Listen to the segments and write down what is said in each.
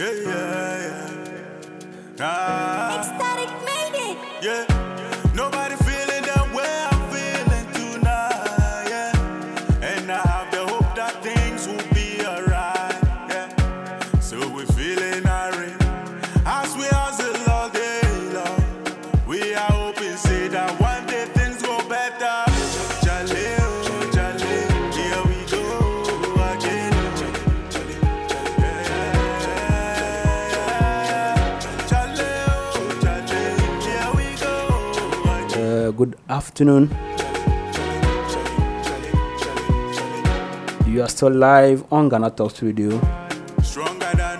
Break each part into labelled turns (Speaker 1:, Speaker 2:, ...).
Speaker 1: Yeah, yeah, yeah. Ah,
Speaker 2: Ecstatic made it.
Speaker 1: yeah.
Speaker 3: Afternoon. You are still live on Ghana Talks Radio,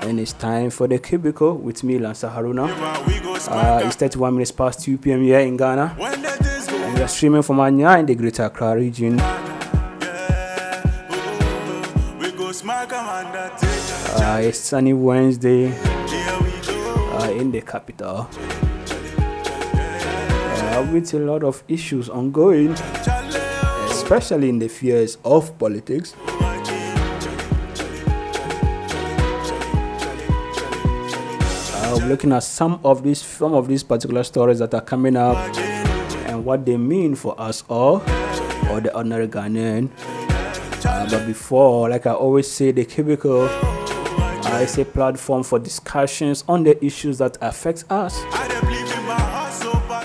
Speaker 3: and it's time for the cubicle with me, Lanza Haruna.
Speaker 1: ever, we go
Speaker 3: Uh, it's 31 minutes past 2 p.m. here in Ghana.
Speaker 1: When the things go
Speaker 3: We are streaming from Anya in the Greater Accra region.
Speaker 1: yeah, we go smack 'em undertaker.
Speaker 3: Uh, it's sunny Wednesday
Speaker 1: Here we go.
Speaker 3: uh, in the capital. Uh, with a lot of issues ongoing, especially in the fears of politics. Uh, we're looking at some of these some of these particular stories that are coming up and what they mean for us all or the ordinary Ghanaian. Uh, but before, like I always say, the cubicle uh, is a platform for discussions on the issues that affect us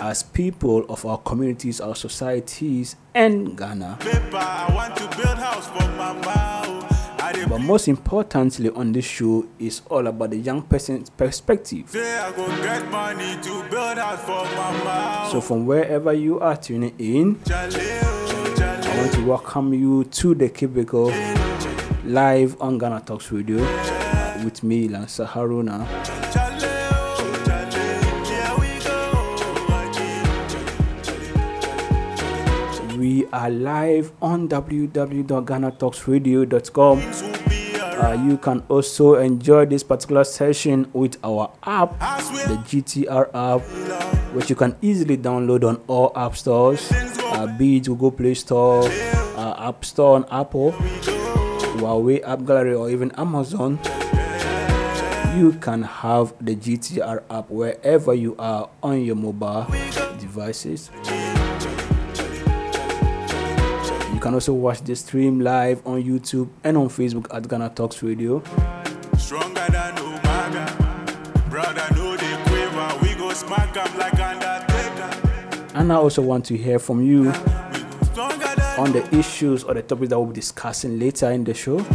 Speaker 3: as people of our communities, our societies, and Ghana.
Speaker 1: Paper, I want to build house for mama. I dey
Speaker 3: But most importantly, on this show is all about the young person's perspective.
Speaker 1: say I go get money to build house for mama.
Speaker 3: So, from wherever you are tuning in, I want to welcome you to the cubicle live on Ghana Talks Radio with me, Lansa Haruna.
Speaker 1: We
Speaker 3: are live on www.ghanatalksradio.com. Uh, you can also enjoy this particular session with our app, the GTR app, which you can easily download on all app stores, uh, be it Google Play Store, uh, App Store on Apple, Huawei App Gallery, or even Amazon. You can have the GTR app wherever you are on your mobile devices. You can also watch the stream live on YouTube and on Facebook at Ghana Talks Radio.
Speaker 1: Stronger than Umaga. Brother, know quiver. We go smack 'em like Undertaker.
Speaker 3: And I also want to hear from you
Speaker 1: We go stronger than
Speaker 3: on the issues or the topics that we'll be discussing later in the show.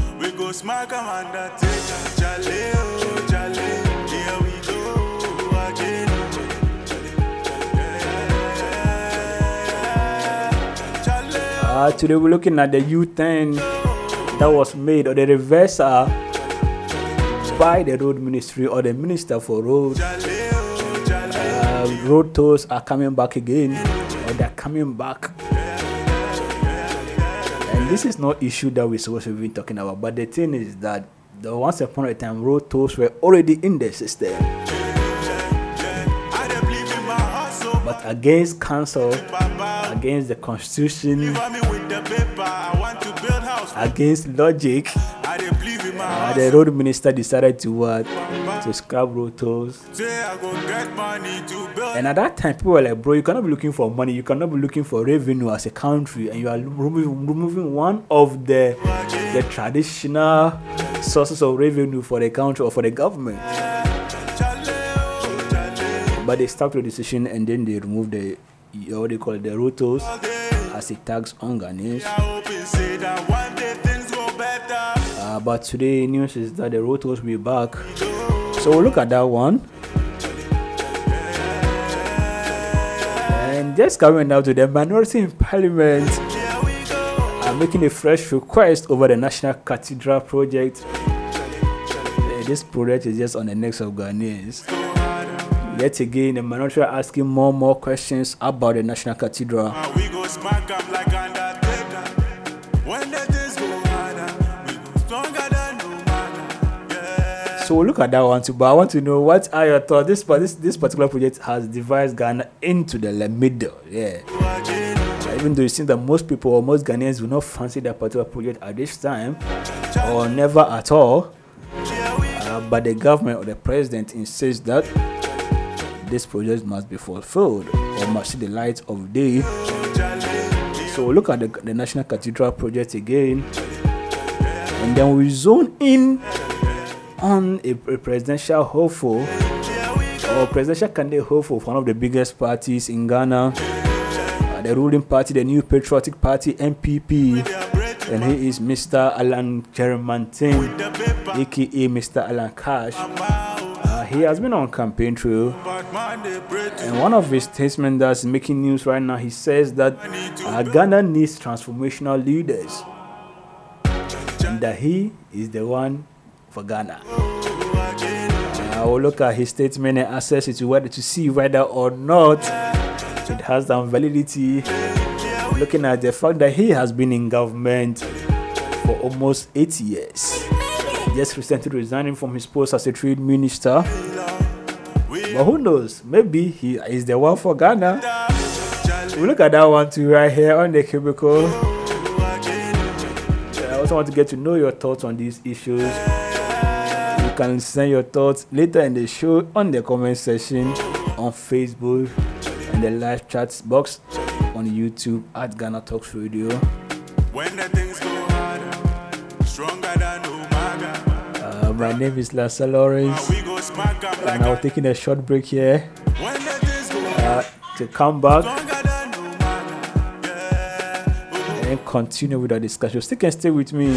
Speaker 3: Uh, today we're looking at the U-turn that was made or the reversal by the road ministry or the minister for road.
Speaker 1: jale, jale.
Speaker 3: Uh, road tolls are coming back again or they're coming back. And this is no issue that we're supposed to be talking about. But the thing is that the once upon a time road tolls were already in the system. Against council, against the constitution, against logic, uh, the road minister decided to what? To scrap road tolls. And at that time, people were like, bro, you cannot be looking for money, you cannot be looking for revenue as a country, and you are removing, removing one of the the traditional sources of revenue for the country or for the government. But they stuck to the decision and then they removed the what they call it, the
Speaker 1: day.
Speaker 3: as a tax on Ghanaians. Uh, but today news is that the rotos will be back. So we'll look at that one. And just coming now to the minority in parliament are making a fresh request over the National Cathedral project. Uh, This project is just on the necks of Ghanaians. Yet again, the are asking more and more questions about the National Cathedral.
Speaker 1: And we go smack 'em like Undertaker. When the things go harder, we go stronger than no matter. Yeah.
Speaker 3: So we'll look at that one too. But I want to know what are your thoughts? This this this particular project has divided Ghana into the middle. Yeah. Uh, Even though it seems that most people or most Ghanaians will not fancy that particular project at this time, or never at all. Uh, but the government or the president insists that this project must be fulfilled or must see the light of day. So look at the, the National Cathedral project again, and then we zone in on a, a presidential hopeful or presidential candidate hopeful for one of the biggest parties in Ghana, uh, the ruling party, the New Patriotic Party (NPP), and he is Mr. Alan Kyerematen, aka Mr. Alan Cash. He has been on campaign trail, and one of his statements that's making news right now, he says that uh, Ghana needs transformational leaders, and that he is the one for Ghana. I will look at his statement and assess it to whether to see whether or not it has some validity. Looking at the fact that he has been in government for almost eight years, just recently resigning from his post as a trade minister. But who knows? Maybe he is the one for Ghana. We look at that one too right here on the cubicle. I also want to get to know your thoughts on these issues You can send your thoughts later in the show on the comment section on Facebook and the live chat box on YouTube at Ghana Talks Radio. My name is Lassa Lawrence, and I'm taking a short break here uh, to come back and continue with our discussion. Still can stay with me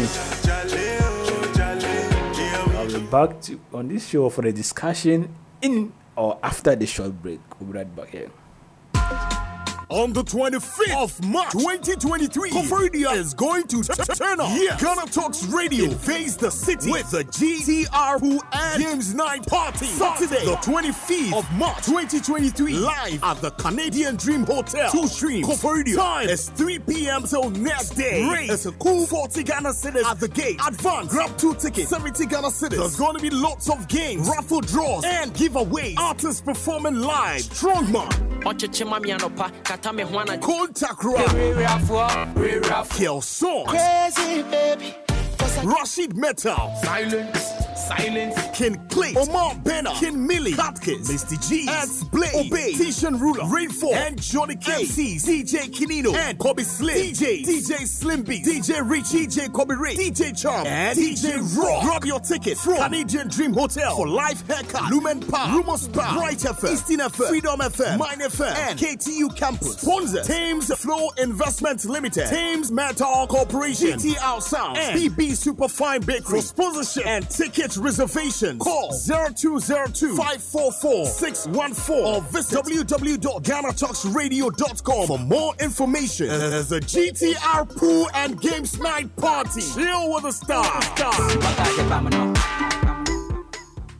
Speaker 3: I'll be back to on this show for the discussion in or after the short break. We'll be right back here.
Speaker 2: On the 25th of March 2023, Koforidua is going to turn up. Yeah. Ghana Talks Radio invades the city with the GTR Pool and Games Night Party. Saturday, the 25th of March 2023, live at the Canadian Dream Hotel. Two streams. Koforidua. Time is 3 p.m. till next day. Rate is a cool 40 Ghana cedis at the gate. Advance. Grab two tickets. 70 Ghana cedis. There's going to be lots of games, raffle draws, and giveaways. Artists performing live. Strongman. Contact Kill Song. Crazy baby. Rashid Metal. Silence. Silence, Ken Clay, Omar Benner, Ken Millie, Hopkins, Mr. G, Ants Blade, Obey, Tishan Ruler, Rainfall, and Johnny K, MCs, DJ Kinino, and Kobe Slim, DJ, DJ Slim B, DJ Rich, DJ Kobe Ray, DJ Charm, and DJ Raw. Grab your ticket from Canadian Dream Hotel. For live haircut, Lumen Park, Rumors Spa, Bright FM, Eastern FM, Freedom FM, Mine FM, and KTU Campus. Sponsor, Thames Flow Investment Limited, Thames Metal Corporation, GTR Sound, and BB Superfine Bakery. For sponsorship. And ticket reservation. Call 0202 544 614 or visit www.ghanatalksradio.com for more information. As a GTR pool and games night party. Chill with the stars.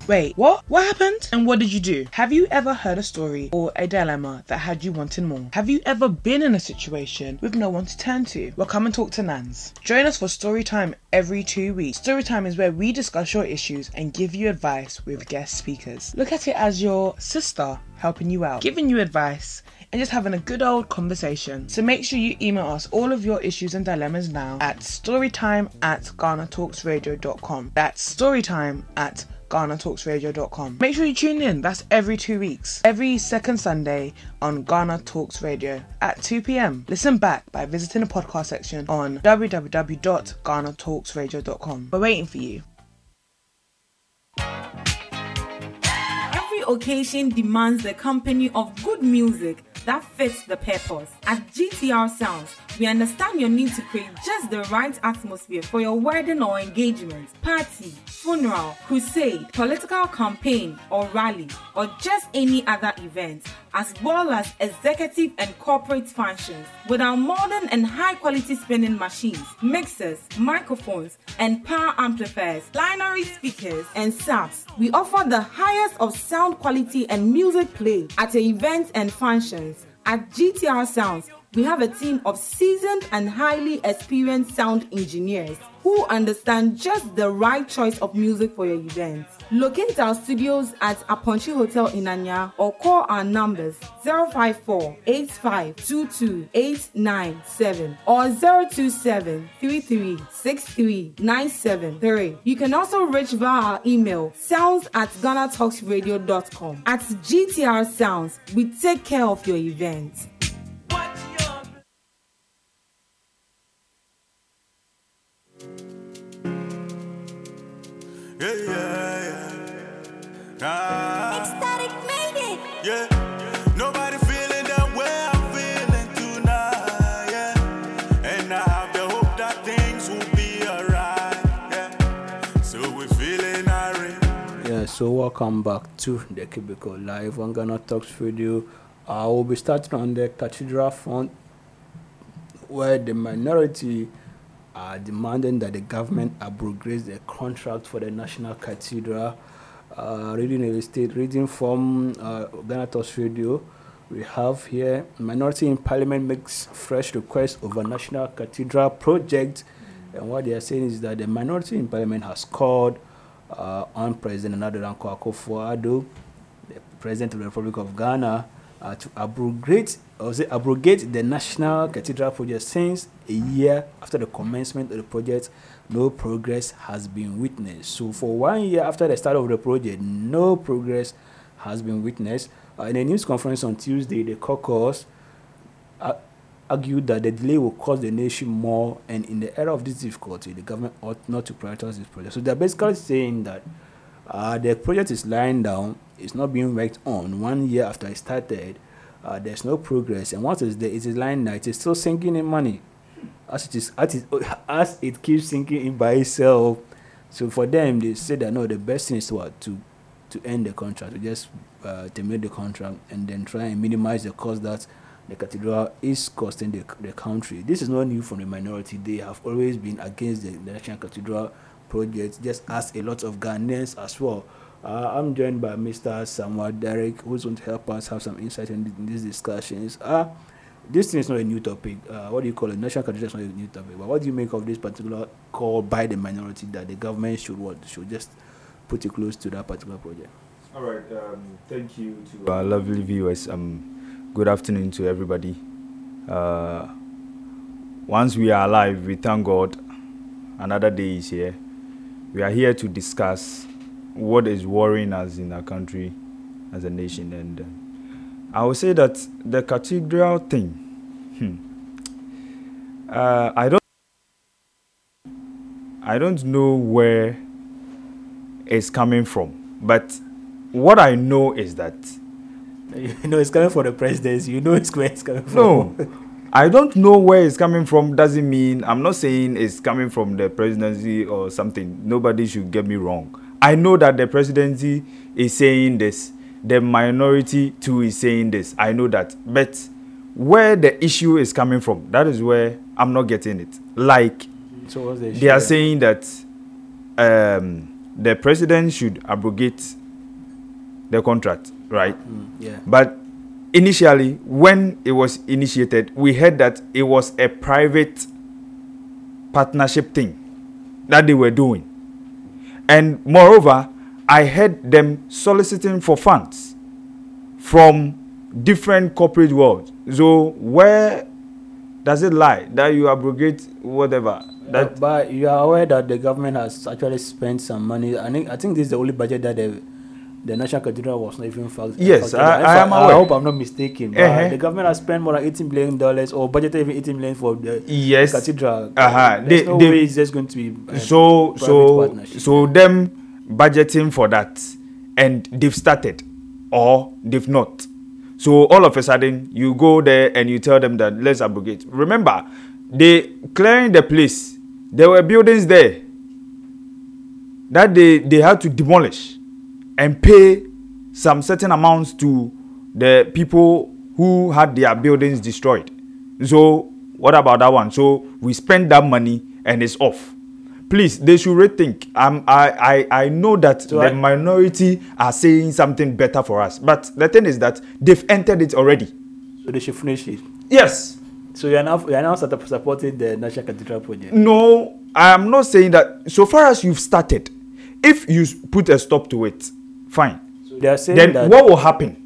Speaker 4: Wait, what? What happened? And what did you do? Have you ever heard a story or a dilemma that had you wanting more? Have you ever been in a situation with no one to turn to? Well, come and talk to Nans. Join us for story time every two weeks. Story time is where we discuss your issues and give you advice with guest speakers. Look at it as your sister helping you out, giving you advice and just having a good old conversation. So make sure you email us all of your issues and dilemmas now at storytime at ghanatalksradio.com. That's storytime at GhanaTalksRadio.com. Make sure you tune in. That's every two weeks. Every second Sunday on Ghana Talks Radio at 2 p.m. Listen back by visiting the podcast section on www.ghanatalksradio.com. We're waiting for you.
Speaker 5: Every occasion demands the company of good music that fits the purpose. At GTR Sounds, we understand your need to create just the right atmosphere for your wedding or engagement, party, funeral, crusade, political campaign or rally, or just any other event, as well as executive and corporate functions. With our modern and high quality spinning machines, mixers, microphones, and power amplifiers, binary speakers, and subs, we offer the highest of sound quality and music play at events and functions. At GTR Sounds, we have a team of seasoned and highly experienced sound engineers who understand just the right choice of music for your event. Locate our studios at Aponchi Hotel in Anya or call our numbers 054 8522 897 or 027 33 You can also reach via our email sounds at ghanatalksradio.com. At GTR Sounds, we take care of your event.
Speaker 1: So
Speaker 3: welcome back to the Cubicle Live on Ghana Talks Radio. I will be starting on the Cathedral Front, where the minority are demanding that the government abrogates the contract for the National Cathedral. Uh, reading a state reading from uh, Ghana Talks Radio, we have here minority in parliament makes fresh request over National Cathedral project, and what they are saying is that the minority in parliament has called uh, on President Nana Akufo-Addo, the President of the Republic of Ghana, uh, to abrogate or say abrogate the National Cathedral project since a year after the commencement of the project. No progress has been witnessed. So for one year after the start of the project, no progress has been witnessed. Uh, in a news conference on Tuesday, the caucus uh, argued that the delay will cost the nation more, and in the era of this difficulty, the government ought not to prioritize this project. So they're basically saying that uh, the project is lying down, it's not being worked on one year after it started. Uh, there's no progress, and once it's there, it is lying down, it is still sinking in money, as it is as it, as it keeps sinking in by itself. So for them, they say that no, the best thing is what to to end the contract, to just uh, terminate the contract, and then try and minimize the cost that the cathedral is costing the, the country. This is not new from the minority. They have always been against the, the National Cathedral project, just as a lot of Ghanaians as well. Uh, I'm joined by Mr. Samuel Derek, who's going to help us have some insight in, in these discussions. Uh, this thing is not a new topic. Uh, what do you call it? National cathedral is not a new topic. But what do you make of this particular call by the minority that the government should what should just put it close to that particular project?
Speaker 6: All right. Um, thank you to our lovely viewers. Um, good afternoon to everybody. Uh, once we are alive, we thank God. Another day is here. We are here to discuss what is worrying us in our country as a nation. And uh, I would say that the cathedral thing, hmm, uh, I don't, I don't know where it's coming from, but what I know is that
Speaker 3: You know it's coming from the presidency. You know it's where it's coming from.
Speaker 6: no. I don't know where it's coming from. Doesn't mean I'm not saying it's coming from the presidency or something. Nobody should get me wrong. I know that the presidency is saying this, the minority too is saying this. I know that. But where the issue is coming from, that is where I'm not getting it. Like
Speaker 3: So the
Speaker 6: they are saying that um, the president should abrogate the contract, right?
Speaker 3: Mm, yeah.
Speaker 6: But initially, when it was initiated, we heard that it was a private partnership thing that they were doing. And moreover, I heard them soliciting for funds from different corporate worlds. So where does it lie that you abrogate whatever? That
Speaker 3: But, but you are aware that the government has actually spent some money. I think I think this is the only budget that the the National Cathedral was not even fact.
Speaker 6: Yes, I-. I am
Speaker 3: I
Speaker 6: aware.
Speaker 3: hope I'm not mistaken. But
Speaker 6: Uh-huh.
Speaker 3: the government has spent more than 18 billion dollars or budgeted even 18 million for the
Speaker 6: Yes.
Speaker 3: cathedral.
Speaker 6: Uh-huh.
Speaker 3: There's
Speaker 6: They-
Speaker 3: no
Speaker 6: they-
Speaker 3: way it's just going to be. uh,
Speaker 6: so so so them budgeting for that and they've started or they've not so all of a sudden you go there and you tell them that let's abrogate remember they clearing the place there were buildings there that they they had to demolish and pay some certain amounts to the people who had their buildings destroyed. So what about that one? So we spend that money and it's off. Please they should rethink. Um, I, I i know that
Speaker 3: So
Speaker 6: the
Speaker 3: I-
Speaker 6: minority are saying something better for us but the thing is that they've entered it already.
Speaker 3: So they should finish it.
Speaker 6: yes.
Speaker 3: So you are now you are now supporting the National Cathedral project.
Speaker 6: No, I am not saying that. So far as you've started, if you put a stop to it, fine.
Speaker 3: So they are saying
Speaker 6: Then what will happen?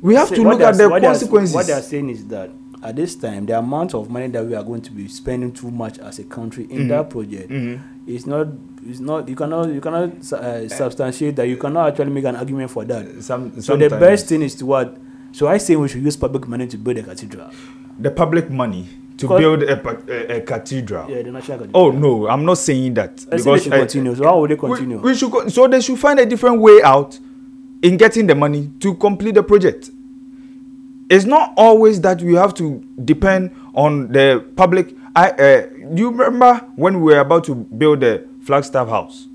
Speaker 6: We have
Speaker 3: say-
Speaker 6: to look at the
Speaker 3: what they are-
Speaker 6: consequences.
Speaker 3: what they are saying is that at this time, the amount of money that we are going to be spending too much as a country in that project is not is not you cannot you cannot uh, substantiate that you cannot actually make an argument for that.
Speaker 6: Some-
Speaker 3: so the best thing is to what. So I say we should use public money to build a cathedral.
Speaker 6: the public money to build a, a, a cathedral.
Speaker 3: Yeah, the national cathedral.
Speaker 6: Oh no, I'm not saying that.
Speaker 3: I say they should
Speaker 6: uh,
Speaker 3: continue. So how would they continue?
Speaker 6: We, should co- so they should find a different way out in getting the money to complete the project. It's not always that we have to depend on the public. I uh, do you remember when we were about to build the Flagstaff house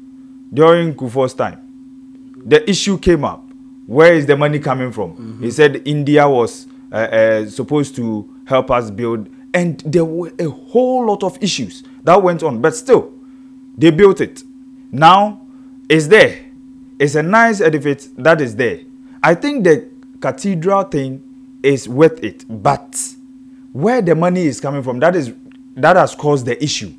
Speaker 6: during Kufuor's time? The issue came up. Where is the money coming from? He said India was uh, uh, supposed to help us build, and there were a whole lot of issues that went on. But still, they built it. Now it's there. It's a nice edifice that is there. I think the cathedral thing is worth it, but where the money is coming from, that is that has caused the issue.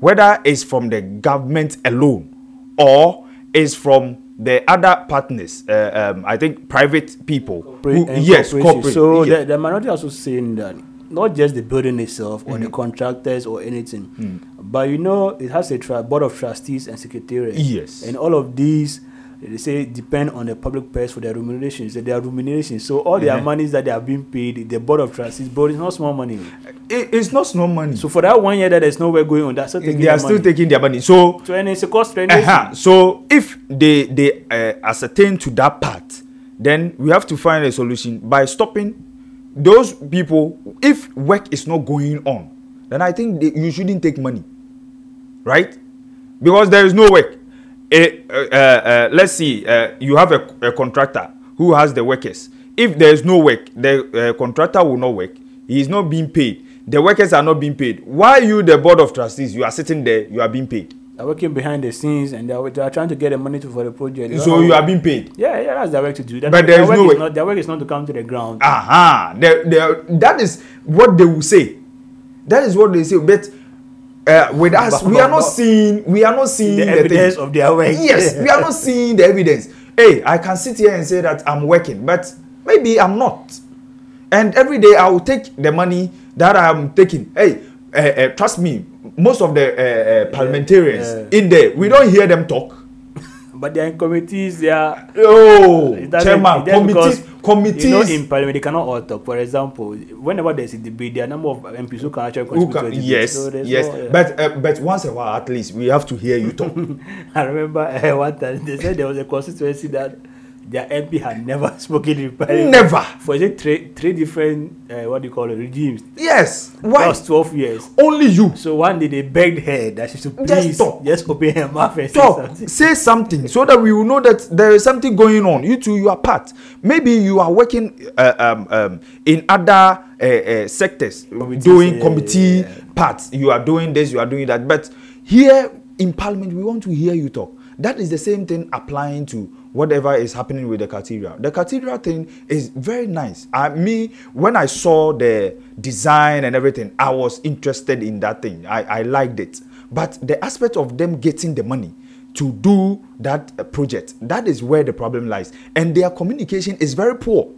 Speaker 6: Whether it's from the government alone or is from the other partners, uh, um, I think private people.
Speaker 3: Corporate-
Speaker 6: who- yes, corporate.
Speaker 3: So
Speaker 6: yeah.
Speaker 3: the, the minority also saying that not just the building itself or the
Speaker 6: Mm-hmm.
Speaker 3: contractors or anything,
Speaker 6: Mm.
Speaker 3: but you know it has a board of trustees and secretariat.
Speaker 6: Yes.
Speaker 3: and all of these. They say depend on the public purse for their remunerations. Their remunerations. So all their
Speaker 6: Uh-huh.
Speaker 3: monies that they are being paid, the board of trustees, but it's not small money.
Speaker 6: It- it's not small money.
Speaker 3: So for that one year that there's nowhere going on, that's
Speaker 6: they are still
Speaker 3: money.
Speaker 6: taking their money. So
Speaker 3: So and it's a cost trend.
Speaker 6: uh So if they they uh, ascertain to that part, then we have to find a solution by stopping those people. If work is not going on, then I think they, you shouldn't take money, right? Because there is no work. Eh, uh, uh, let's see. You have a, a contractor who has the workers. If there is no work, the uh, contractor will not work. He is not being paid. The workers are not being paid. Why you, the board of trustees, you are sitting there, you are being paid.
Speaker 3: They're working behind the scenes and they're, they're trying to get the money to, for the project.
Speaker 6: So you are being paid.
Speaker 3: Yeah, yeah, that's their work to do. That,
Speaker 6: But there is no way-
Speaker 3: Not, their work is not to come to the ground.
Speaker 6: Aha, they, they, that is what they will say. That is what they say. But uh, with us,
Speaker 3: But-
Speaker 6: we are not
Speaker 3: but-
Speaker 6: seeing. We are not seeing
Speaker 3: the
Speaker 6: the,
Speaker 3: evidence
Speaker 6: thing.
Speaker 3: of their work.
Speaker 6: Yes, we are not seeing the evidence. Hey, I can sit here and say that I'm working, but maybe I'm not. And every day I will take the money that I'm taking. Hey, uh, uh, trust me, most of the uh, uh, parliamentarians
Speaker 3: yeah.
Speaker 6: in there, we don't hear them talk.
Speaker 3: But they're in committees, they are.
Speaker 6: Oh, chairman, committees,
Speaker 3: because,
Speaker 6: committees.
Speaker 3: You know, in parliament, they cannot all talk. For example, whenever there's a debate, there are number of MPs who can actually
Speaker 6: Who
Speaker 3: contribute
Speaker 6: can,
Speaker 3: to a debate.
Speaker 6: yes,
Speaker 3: So
Speaker 6: yes,
Speaker 3: no, uh,
Speaker 6: but uh, but once a while at least we have to hear you talk.
Speaker 3: I remember uh, one time they said there was a constituency that their MP had never spoken in parliament.
Speaker 6: Never.
Speaker 3: For is it three, three different, uh, what do you call it, regimes.
Speaker 6: yes, why?
Speaker 3: was 12 years.
Speaker 6: Only you
Speaker 3: So one day they begged her that she should
Speaker 6: Just
Speaker 3: please
Speaker 6: talk.
Speaker 3: just open her mouth and say
Speaker 6: talk,
Speaker 3: something.
Speaker 6: say something so that we will know that there is something going on. You two, you are part. Maybe you are working uh, um, um, in other uh, uh, sectors,
Speaker 3: Committees,
Speaker 6: doing
Speaker 3: yeah,
Speaker 6: committee
Speaker 3: yeah, yeah.
Speaker 6: parts. You are doing this, you are doing that. But here in Parliament, we want to hear you talk. That is the same thing applying to whatever is happening with the cathedral. The cathedral thing is very nice. I me when I saw the design and everything, I was interested in that thing. I, I liked it. But the aspect of them getting the money to do that uh, project, that is where the problem lies. And their communication is very poor.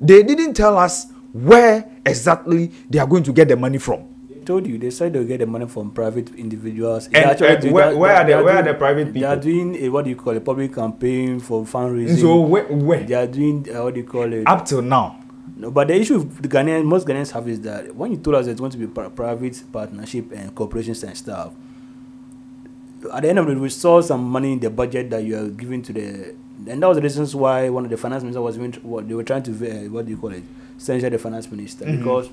Speaker 6: They didn't tell us where exactly they are going to get the money from.
Speaker 3: Told you they said they'll get the money from private individuals.
Speaker 6: And, uh, where- where are
Speaker 3: they
Speaker 6: the- where are the private people?
Speaker 3: They are doing a, what do you call a public campaign for fundraising.
Speaker 6: So where, where?
Speaker 3: they are doing uh, what do you call it?
Speaker 6: Up till now,
Speaker 3: No, but the issue with the Ghanaians, most Ghanaians have is that when you told us it's going to be private partnership and corporations and stuff, at the end of it, we saw some money in the budget that you are giving to the, and that was the reasons why one of the finance ministers was even, what they were trying to, uh, what do you call it, censure the finance minister
Speaker 6: Mhm.
Speaker 3: because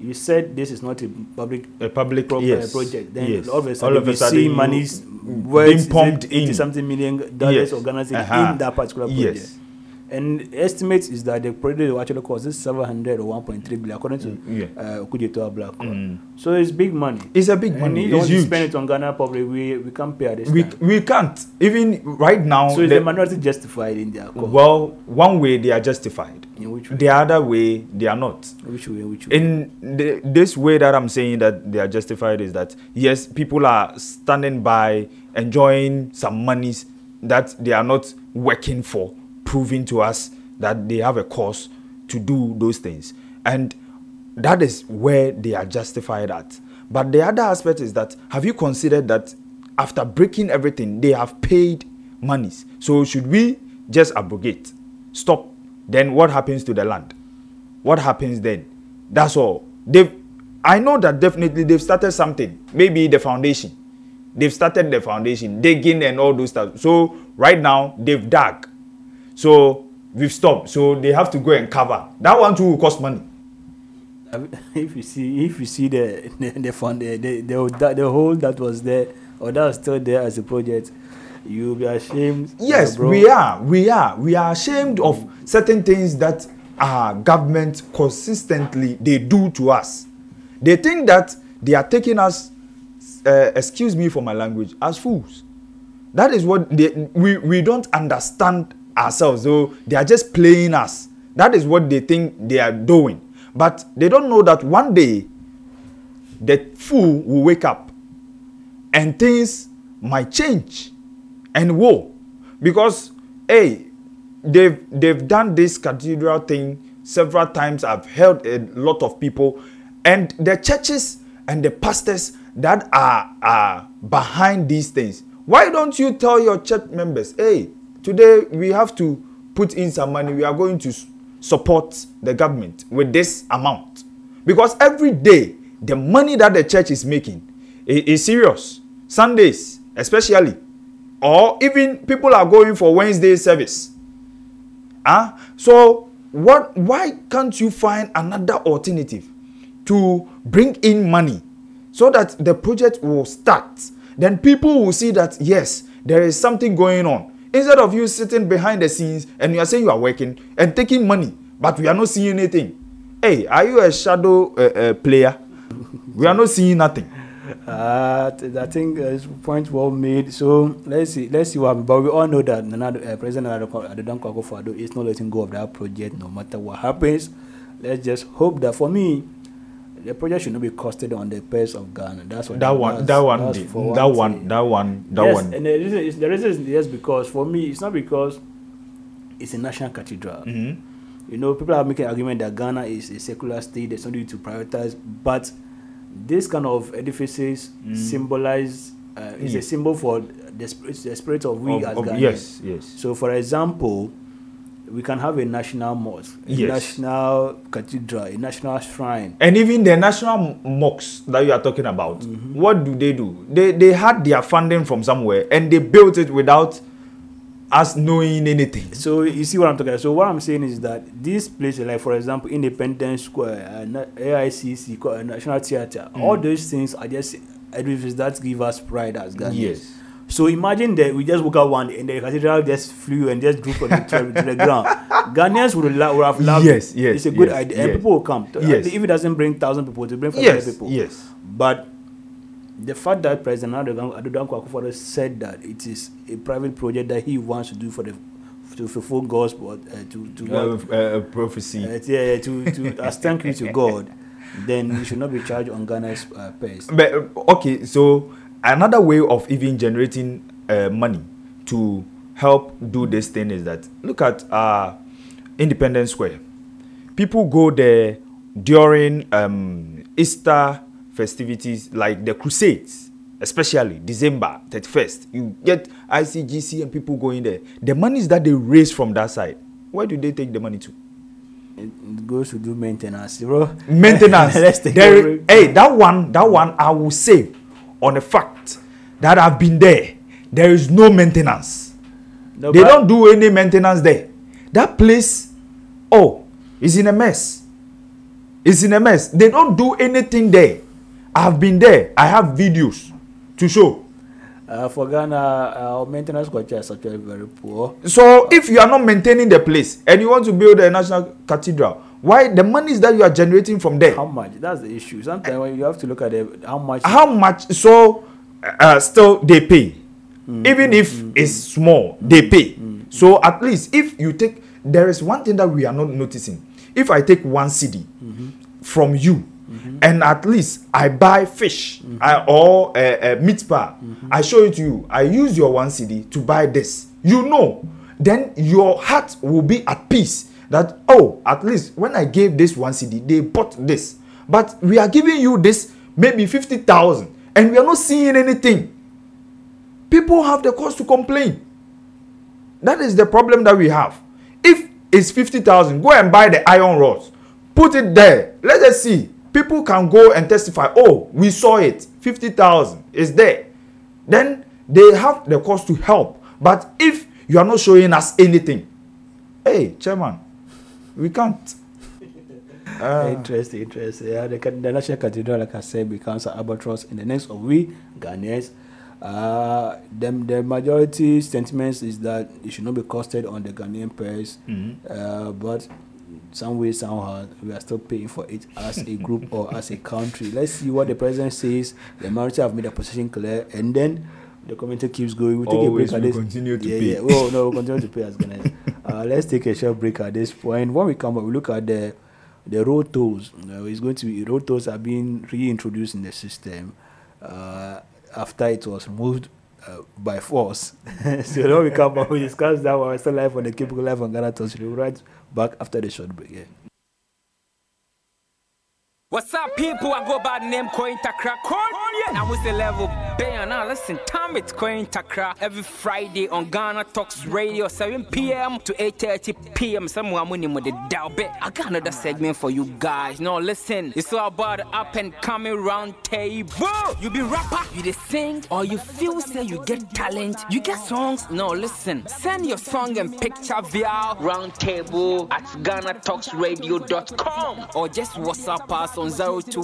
Speaker 3: you said this is not a public
Speaker 6: a public
Speaker 3: pro-
Speaker 6: yes,
Speaker 3: project. Then
Speaker 6: yes.
Speaker 3: all of a sudden, we see
Speaker 6: you-
Speaker 3: monies
Speaker 6: being pumped
Speaker 3: into
Speaker 6: in.
Speaker 3: something million dollars
Speaker 6: Yes.
Speaker 3: organizing
Speaker 6: Uh-huh.
Speaker 3: in that particular project.
Speaker 6: Yes.
Speaker 3: And estimates is that the project will actually cost is 700 or 1.3 billion, according to
Speaker 6: Yeah.
Speaker 3: uh, Okudzeto Ablakwa.
Speaker 6: Mm.
Speaker 3: So it's big money.
Speaker 6: It's a big
Speaker 3: And
Speaker 6: money.
Speaker 3: you to
Speaker 6: huge.
Speaker 3: spend it on Ghana probably. we, we can't pay at this
Speaker 6: We,
Speaker 3: time.
Speaker 6: we can't. Even right now,
Speaker 3: So is
Speaker 6: the-
Speaker 3: the minority justified in their call?
Speaker 6: well, one way they are justified.
Speaker 3: in which way?
Speaker 6: The other way, they are not.
Speaker 3: which way? Which way?
Speaker 6: in the, this way that I'm saying that they are justified is that yes, people are standing by enjoying some monies that they are not working for, proving to us that they have a cause to do those things, and that is where they are justified at. But the other aspect is that have you considered that after breaking everything, they have paid monies? So should we just abrogate, stop? Then what happens to the land? what happens then? That's all. They've i know that definitely they've started something. Maybe the foundation. They've started the foundation. Digging and all those stuff. So right now they've dug so we've stopped. So they have to go and cover. That one too will cost money.
Speaker 3: If you see if you see the the, the fund the, the, the, the hole that was there or that was still there as a project you'll be ashamed uh,
Speaker 6: yes
Speaker 3: bro.
Speaker 6: we are we are we are ashamed of certain things that our government consistently they do to us. They think that they are taking us uh, excuse me for my language as fools. That is what they we we don't understand ourselves so they are just playing us. That is what they think they are doing. But they don't know that one day the fool will wake up and things might change and woe because hey they've they've done this cathedral thing several times. I've heard a lot of people. And the churches and the pastors that are are behind these things. Why don't you tell your church members hey today we have to put in some money. We are going to support the government with this amount. Because every day the money that the church is making is serious. Sundays especially. Or even people are going for wednesday service. Ah so what why can't you find another alternative to bring in money so that the project will start? Then people will see that yes there is something going on instead of you sitting behind the scenes and you are saying you are working and taking money but we are not seeing anything hey are you a shadow uh, uh, player we are not seeing nothing
Speaker 3: Uh, I think uh, point well made. So let's see, let's see what. But we all know that Nana, uh, President Adedan Kwakufado is not letting go of that project, no matter what happens. Let's just hope that for me, the project should not be costed on the purse of Ghana. That's what
Speaker 6: that one
Speaker 3: that's-
Speaker 6: that one
Speaker 3: that's for
Speaker 6: that one that one that
Speaker 3: yes,
Speaker 6: one
Speaker 3: and the reason is the reason is yes because for me it's not because it's a national cathedral.
Speaker 6: Mhm.
Speaker 3: You know, people are making argument that Ghana is a secular state. There's something to prioritize, but this kind of edifices symbolize uh, is
Speaker 6: Yeah.
Speaker 3: a symbol for the spirit, the spirit of we
Speaker 6: Of-
Speaker 3: as
Speaker 6: of-
Speaker 3: Ghanaians.
Speaker 6: yes yes
Speaker 3: So, for example, we can have a national mosque, a
Speaker 6: Yes.
Speaker 3: national cathedral, a national shrine.
Speaker 6: and even the national mosques that you are talking about
Speaker 3: Mm-hmm.
Speaker 6: what do they do they they had their funding from somewhere and they built it without us knowing anything
Speaker 3: So you see what I'm talking about. So what I'm saying is that these places, like for example, Independence Square, uh, AICC, uh, National Theatre,
Speaker 6: Mm.
Speaker 3: all those things are just edifices that give us pride as Ghanaians.
Speaker 6: Yes.
Speaker 3: So imagine that we just woke up one day and the cathedral just flew and just dropped on the, to, to the ground. Ghanaians would, la- would have loved
Speaker 6: Yes,
Speaker 3: it.
Speaker 6: yes,
Speaker 3: It's a good
Speaker 6: yes,
Speaker 3: idea. And people will come.
Speaker 6: Yes.
Speaker 3: If it doesn't bring thousand people, it will bring 500
Speaker 6: yes
Speaker 3: people.
Speaker 6: yes
Speaker 3: But the fact that President Adedan Akufo-Addo said that it is a private project that he wants to do for the to fulfill God's uh, to to
Speaker 6: uh,
Speaker 3: what,
Speaker 6: uh, prophecy
Speaker 3: uh, yeah, to to as thank you to God, then we should not be charged on Ghana's uh, pace.
Speaker 6: but uh, okay so another way of even generating uh, money to help do this thing is that look at uh independence square. People go there during um easter festivities like the crusades especially december 31st you get icgc and people going there. The monies that they raise from that side where do they take the money to?
Speaker 3: It, goes to do maintenance, bro.
Speaker 6: maintenance.
Speaker 3: Let's take
Speaker 6: There- hey, that one, that one, I will say on the fact that I've been there. There is no maintenance.
Speaker 3: No,
Speaker 6: they don't do any maintenance there. That place, oh, is in a mess. It's in a mess. They don't do anything there. I've been there. I have videos to show.
Speaker 3: Uh, for Ghana, our maintenance culture is actually very poor.
Speaker 6: So if you are not maintaining the place and you want to build a national cathedral, why the monies that you are generating from there?
Speaker 3: How much? That's the issue. Sometimes you have to look at the, how much.
Speaker 6: How much? So uh, still they pay, mm, even if mm, it's small, they pay. Mm, so at least if you take, there is one thing that we are not noticing. If I take one CD mm-hmm. from you Mm-hmm. and at least I buy fish mm-hmm. I, or a, a meat bar. Mm-hmm. I show it to you. I use your one CD to buy this. You know, then your heart will be at peace that oh, at least when I gave this one cedi, they bought this. But we are giving you this maybe fifty thousand, and we are not seeing anything. People have the cause to complain. That is the problem that we have. If it's fifty thousand, go and buy the iron rods, put it there. Let us see people can go and testify oh we saw it 50000 is there then they have the cost to help but if you are not showing us anything hey chairman we can't
Speaker 3: uh, interesting interesting yeah, the, the national cathedral like i said becomes an albatross in the next of we ghanaians uh, the, the majority sentiments is that it should not be costed on the Ghanaian purse, mm-hmm. uh, but some way somehow we are still paying for it as a group or as a country. Let's see what the president says. The majority have made a position clear, and then the committee keeps going.
Speaker 6: We take Always a break this. continue to
Speaker 3: yeah,
Speaker 6: pay.
Speaker 3: Yeah. Well, no, we'll continue to pay as Ghanaians. Uh, let's take a short break at this point. When we come back, we look at the the road tolls. Uh, it's going to be road tolls are being reintroduced in the system uh, after it was removed uh, by force. so when we come back, we discuss that. We're still live on the Cubicle Live on Ghana Talks. Right back after the short break. Yeah.
Speaker 7: What's up, people? I go by the name Coin Takra. Coin, I was the level now listen, time it's Queen Takra every Friday on Ghana Talks Radio, 7 p.m. to 8.30 p.m. Someone winning with the Dalbe. I got another segment for you guys. Now listen, it's all about up and coming round table. You be rapper, you the sing, or you feel say you get talent, you get songs. No, listen, send your song and picture via roundtable at ghanatalksradio.com or just WhatsApp us on 020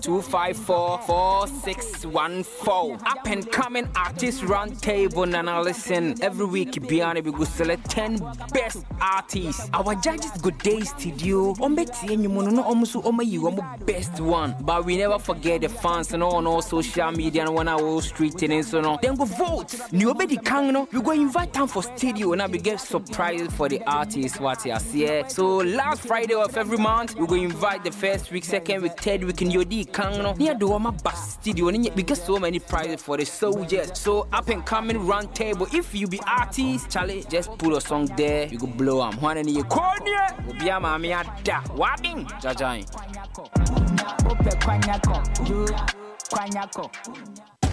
Speaker 7: 254 4614. Up and coming artist roundtable Nana listen every week Biani we go select 10 best artists. Our judges go day studio. Ombetie nyumo no omusu omayi omo best one. But we never forget the fans and all on all social media and one our street and so on. Then go vote. Ni obedi kang no, you go invite them for studio and we get surprises for the artists what you are here. So last Friday of every month we go invite the first week, second week, third week in Yodi Kang no. Near the Wama Bass studio. We get so many for the soldiers. So up and coming round table. If you be artist, Charlie, just put a song there. You go blow am. One and you call me. Be a mammy da. Wabbing. Jajain.
Speaker 8: Now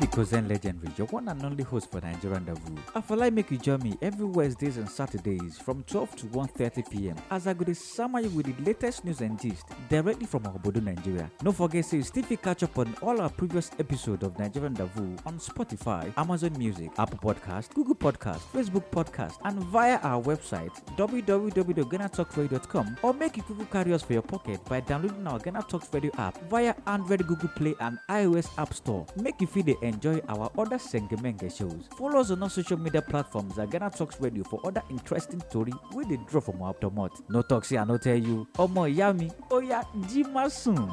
Speaker 8: because then legendary, your one and only host for Nigerian Davu. Like make you join me every Wednesdays and Saturdays from 12 to 1.30 p.m. as I go to summer you with the latest news and gist directly from Obodo, Nigeria. No forget to still catch up on all our previous episodes of Nigerian Davu on Spotify, Amazon Music, Apple Podcast, Google Podcast, Facebook Podcast, and via our website www.ghanatalkradio.com or make it Google carry us for your pocket by downloading our Ghana Talks Radio app via Android, Google Play, and iOS App Store. Make you feel they enjoy our other Sengemenge shows. Follow us on our social media platforms at Ghana Talks Radio for other interesting story with the draw from our tomot. No talks here, I no tell you. Omo yami, oya jima soon.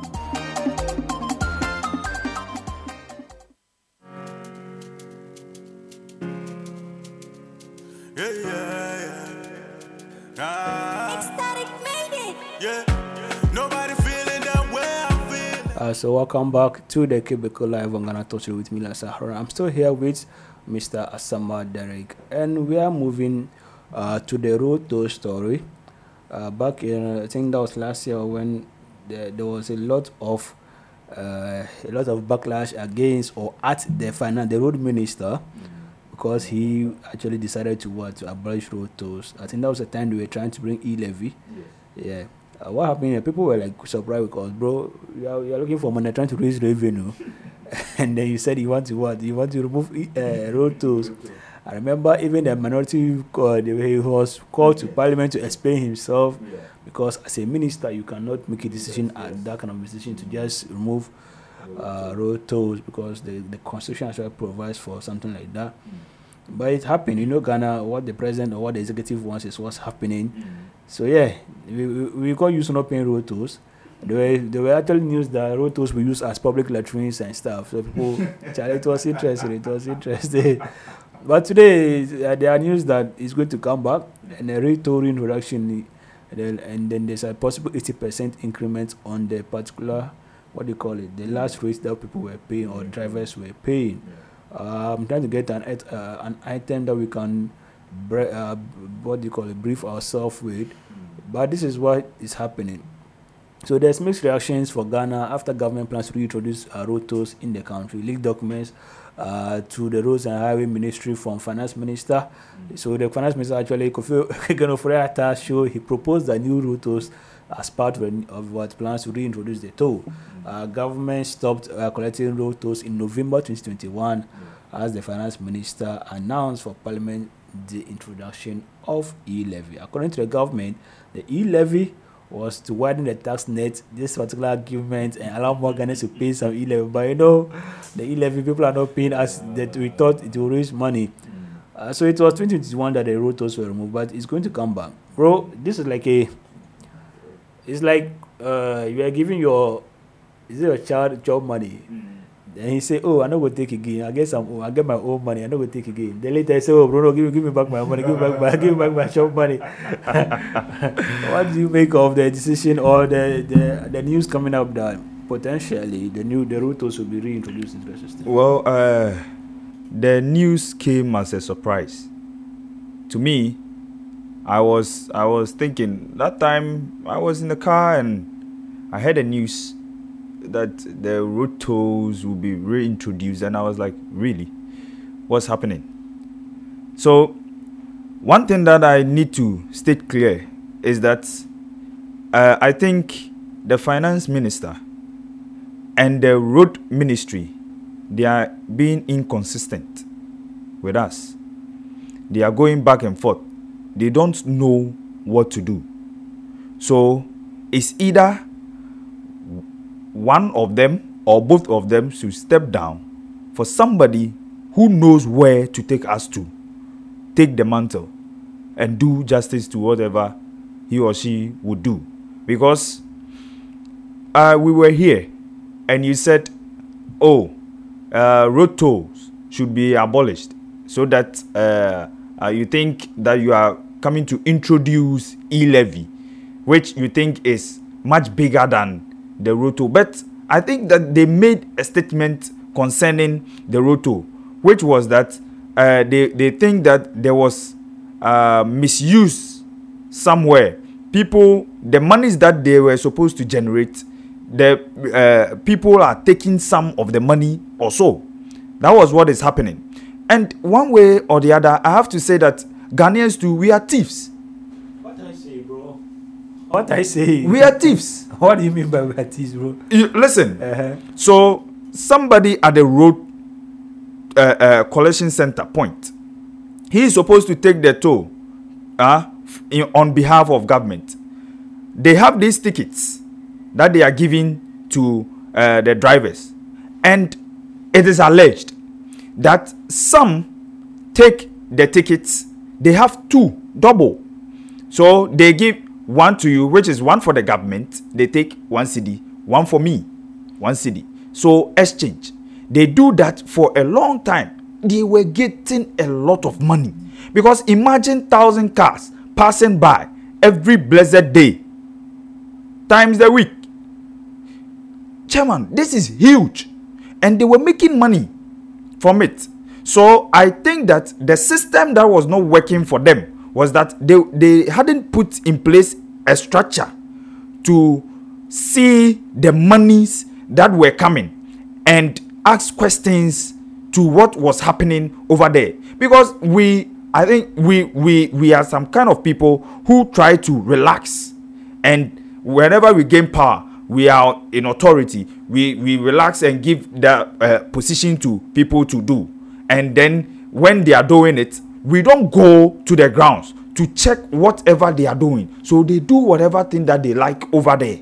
Speaker 1: Yeah, yeah, yeah. Ah. Ecstatic made it. Yeah.
Speaker 3: Uh, so welcome back to the Cubicle Live on Ghana Talk to you with Mila Sahara. I'm still here with Mr. Asama Derek, and we are moving uh, to the road to story. Uh, back in, I think that was last year when there, there was a lot of uh, a lot of backlash against or at the finance, the road minister, because he actually decided to what to abolish road tolls. I think that was the time they were trying to bring e-levy. Yes. Yeah uh, what happened here? People were like surprised because, bro, you are, you are looking for money trying to raise revenue, and then you said you want to what? You want to remove uh, road tolls. I remember even the minority uh, he was called to parliament to explain himself because as a minister you cannot make a decision at that kind of decision to just remove uh, road tolls because the, the constitution actually provides for something like that. But it happened, You know, Ghana, what the president or what the executive wants is what's happening. So yeah, we, we, got used to not paying road tolls. There were, there were actually news that road tolls were used as public latrines and stuff. So people, it was interesting. It was interesting. but today, uh, there are news that it's going to come back and a rate toll introduction, uh, and then there's a possible 80% increment on the particular, what do you call it, the last rate that people were paying or drivers were paying. Uh, I'm trying to get an uh, an item that we can, bre- uh, what do you call it, brief ourselves with. But this is what is happening. So there's mixed reactions for Ghana after government plans to reintroduce uh, road tolls in the country. Leaked documents uh, to the Roads and Highway Ministry from Finance Minister. So the Finance Minister actually, Kofi Ken Ofori-Atta show he proposed the new road tolls as part of, of what plans to reintroduce the toll. Uh, government stopped uh, collecting road tolls in November 2021 as the Finance Minister announced for Parliament the introduction of e-levy. According to the government, the e-levy was to widen the tax net this particular government and allow more Ghanaians to pay some e-levy. But you know, the e-levy people are not paying as that we thought it will raise money. Uh, so it was 2021 that the road tolls were removed, but it's going to come back. Bro, this is like a, it's like uh, you are giving your, is it your child job money? Then he say, "Oh, I no go take again. I get some. Oh, I get my own money. I no go take again." Then later he say, "Oh, Bruno, give me, give me back my money. Give me back my, give me back my shop money." what do you make of the decision or the the, the news coming up that potentially the new the road will be reintroduced into the system?
Speaker 6: Well, uh, the news came as a surprise to me. I was I was thinking that time I was in the car and I heard the news that the road tolls will be reintroduced, and I was like, really, what's happening? So, one thing that I need to state clear is that uh, I think the finance minister and the road ministry they are being inconsistent with us. They are going back and forth. They don't know what to do. So it's either one of them or both of them should step down for somebody who knows where to take us to, take the mantle, and do justice to whatever he or she would do. Because uh, we were here and you said, oh, uh, road tolls should be abolished so that uh, uh, you think that you are coming to introduce e-levy which you think is much bigger than the road but i think that they made a statement concerning the road which was that uh, they, they think that there was uh, misuse somewhere. People the monies that they were supposed to generate the uh, people are taking some of the money or so. That was what is happening. And one way or the other i have to say that ghanaians too we are thieves
Speaker 3: What I say, bro? What I say?
Speaker 6: we are thieves
Speaker 3: What do you mean by we are thieves, bro?
Speaker 6: you, listen
Speaker 3: Uh-huh.
Speaker 6: so somebody at the road uh, uh, collection center point he is supposed to take the toll uh, in, on behalf of government they have these tickets that they are giving to uh, the drivers and it is alleged that some take the tickets they have two double so they give one to you which is one for the government they take one cd one for me one cd so exchange. They do that for a long time. They were getting a lot of money. Because imagine thousand cars passing by every blessed day times the week. Chairman this is huge. And they were making money from it. So i think that the system that was not working for them was that they they hadn't put in place a structure to see the monies that were coming and ask questions to what was happening over there. Because we i think we we we are some kind of people who try to relax. And whenever we gain power we are in authority. We we relax and give the uh, position to people to do. And then when they are doing it we don't go to the grounds to check whatever they are doing so they do whatever thing that they like over there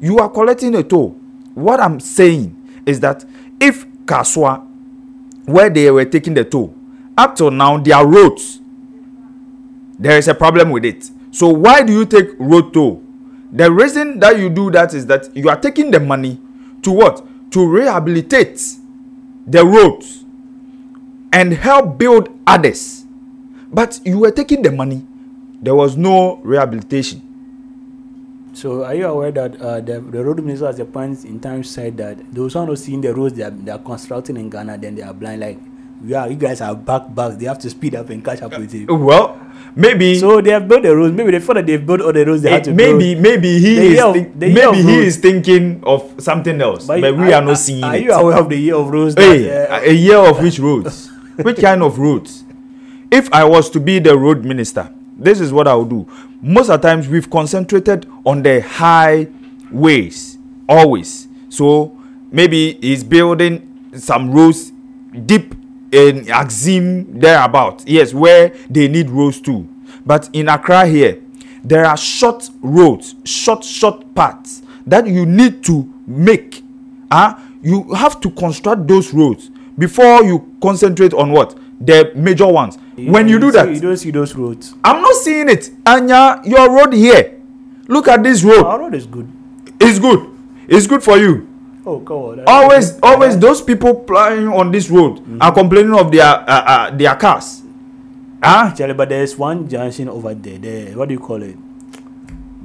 Speaker 6: you are collecting a toll what I'm saying is that if Kasoa, where they were taking the toll, up till now, their roads, there is a problem with it. So why do you take road toll? The reason that you do that is that you are taking the money to what? To rehabilitate the roads and help build others. But you were taking the money, there was no rehabilitation.
Speaker 3: So are you aware that uh, the, the road minister at the point in time said that those who are not seeing the roads they are, they are constructing in Ghana, then they are blind. Like, yeah, you guys are back back. They have to speed up and catch up with it.
Speaker 6: Well, maybe
Speaker 3: So they have built the roads. Maybe they thought that they've built all the roads they had to
Speaker 6: maybe
Speaker 3: build.
Speaker 6: maybe he
Speaker 3: The
Speaker 6: is
Speaker 3: of-
Speaker 6: think- maybe he is thinking of something else but, we are not seeing it.
Speaker 3: are
Speaker 6: it
Speaker 3: you aware of the year of roads?
Speaker 6: hey
Speaker 3: that, uh,
Speaker 6: a year of which roads which kind of roads if i was to be the road minister this is what i would do most of the times we've concentrated on the highways always so maybe he's building some roads deep in Axim thereabout. Yes, where they need roads too. But in Accra here, there are short roads, short, short paths that you need to make. Ah, you have to construct those roads before you concentrate on what the major ones. when you do that,
Speaker 3: you don't see those roads.
Speaker 6: I'm not seeing it. Anya, your road here. Look at this road.
Speaker 3: Our road is good.
Speaker 6: It's good. It's good for you
Speaker 3: Oh, come on.
Speaker 6: always always those people plying on this road
Speaker 3: Mm-hmm.
Speaker 6: are complaining of their uh, uh, their cars ah
Speaker 3: Actually, but there's one junction over there. There, what do you call it?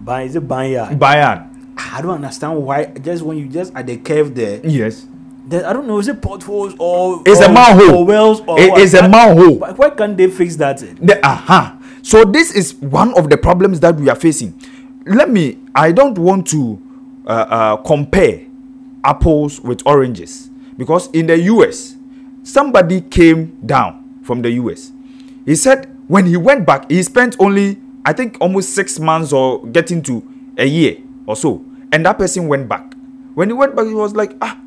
Speaker 3: By is it Banyard?
Speaker 6: Bayern
Speaker 3: I don't understand why. Just when you just at the curve there,
Speaker 6: yes
Speaker 3: there I don't know. Is it potholes or
Speaker 6: It's a manhole.
Speaker 3: or wells or
Speaker 6: It is a manhole.
Speaker 3: Why, why can't they fix that?
Speaker 6: the, uh-huh so this is one of the problems that we are facing let me i don't want to uh, uh, compare apples with oranges because in the us somebody came down from the us he said when he went back he spent only i think almost six months or getting to a year or so and that person went back when he went back he was like ah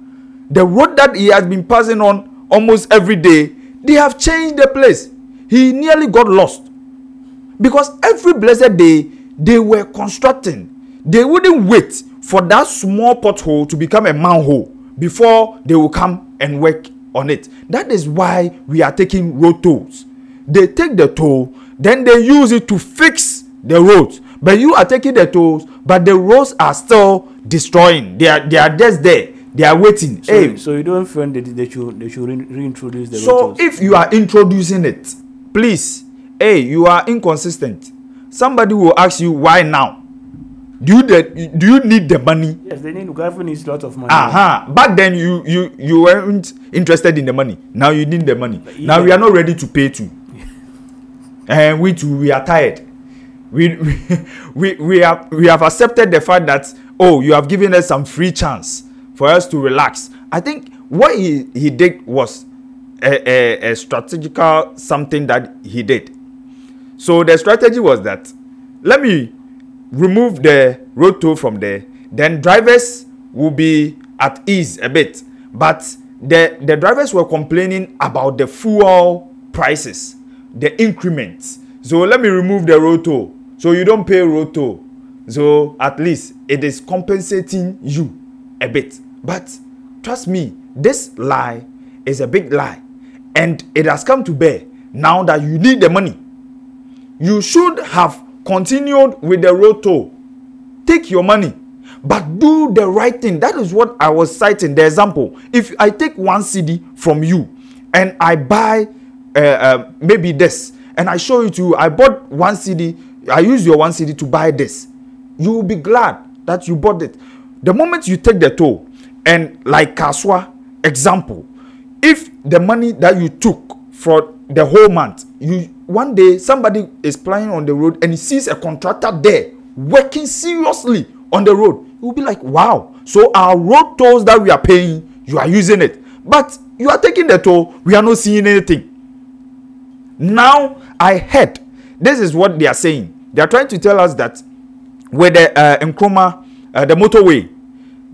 Speaker 6: the road that he has been passing on almost every day they have changed the place. He nearly got lost. Because every blessed day they were constructing. They wouldn't wait for that small pothole to become a manhole before they will come and work on it. That is why we are taking road tolls. They take the toll then they use it to fix the roads. But you are taking the tolls but the roads are still destroying. They are they are just there they are waiting.
Speaker 3: So,
Speaker 6: hey.
Speaker 3: so you don't feel that they should they should re- reintroduce the
Speaker 6: so if you are introducing it please hey you are inconsistent. Somebody will ask you why now? Do you the, do you need the money?
Speaker 3: Yes, they need Uganda needs a lot of money.
Speaker 6: uh-huh back then you you you weren't interested in the money. Now you need the money. Now we are not ready to pay too. And we too we are tired. We we we, we have we have accepted the fact that oh you have given us some free chance for us to relax. I think what he he did was a a, a strategical something that he did. So the strategy was that let me remove the road toll from there. Then drivers will be at ease a bit. But the the drivers were complaining about the fuel prices the increments. So let me remove the road toll so you don't pay road toll so at least it is compensating you a bit but trust me this lie is a big lie. And it has come to bear now that you need the money. You should have continued with the road toll take your money but do the right thing. That is what i was citing the example. If i take one cd from you and i buy uh, uh, maybe this and i show it to you i bought one cd i use your one cd to buy this you will be glad that you bought it. The moment you take the toll and like Kasoa example if the money that you took for the whole month you one day somebody is plying on the road and he sees a contractor there working seriously on the road he will be like wow. So our road tolls that we are paying you are using it. But you are taking the toll we are not seeing anything. Now i heard this is what they are saying. They are trying to tell us that with the uh, Nkrumah, uh, the motorway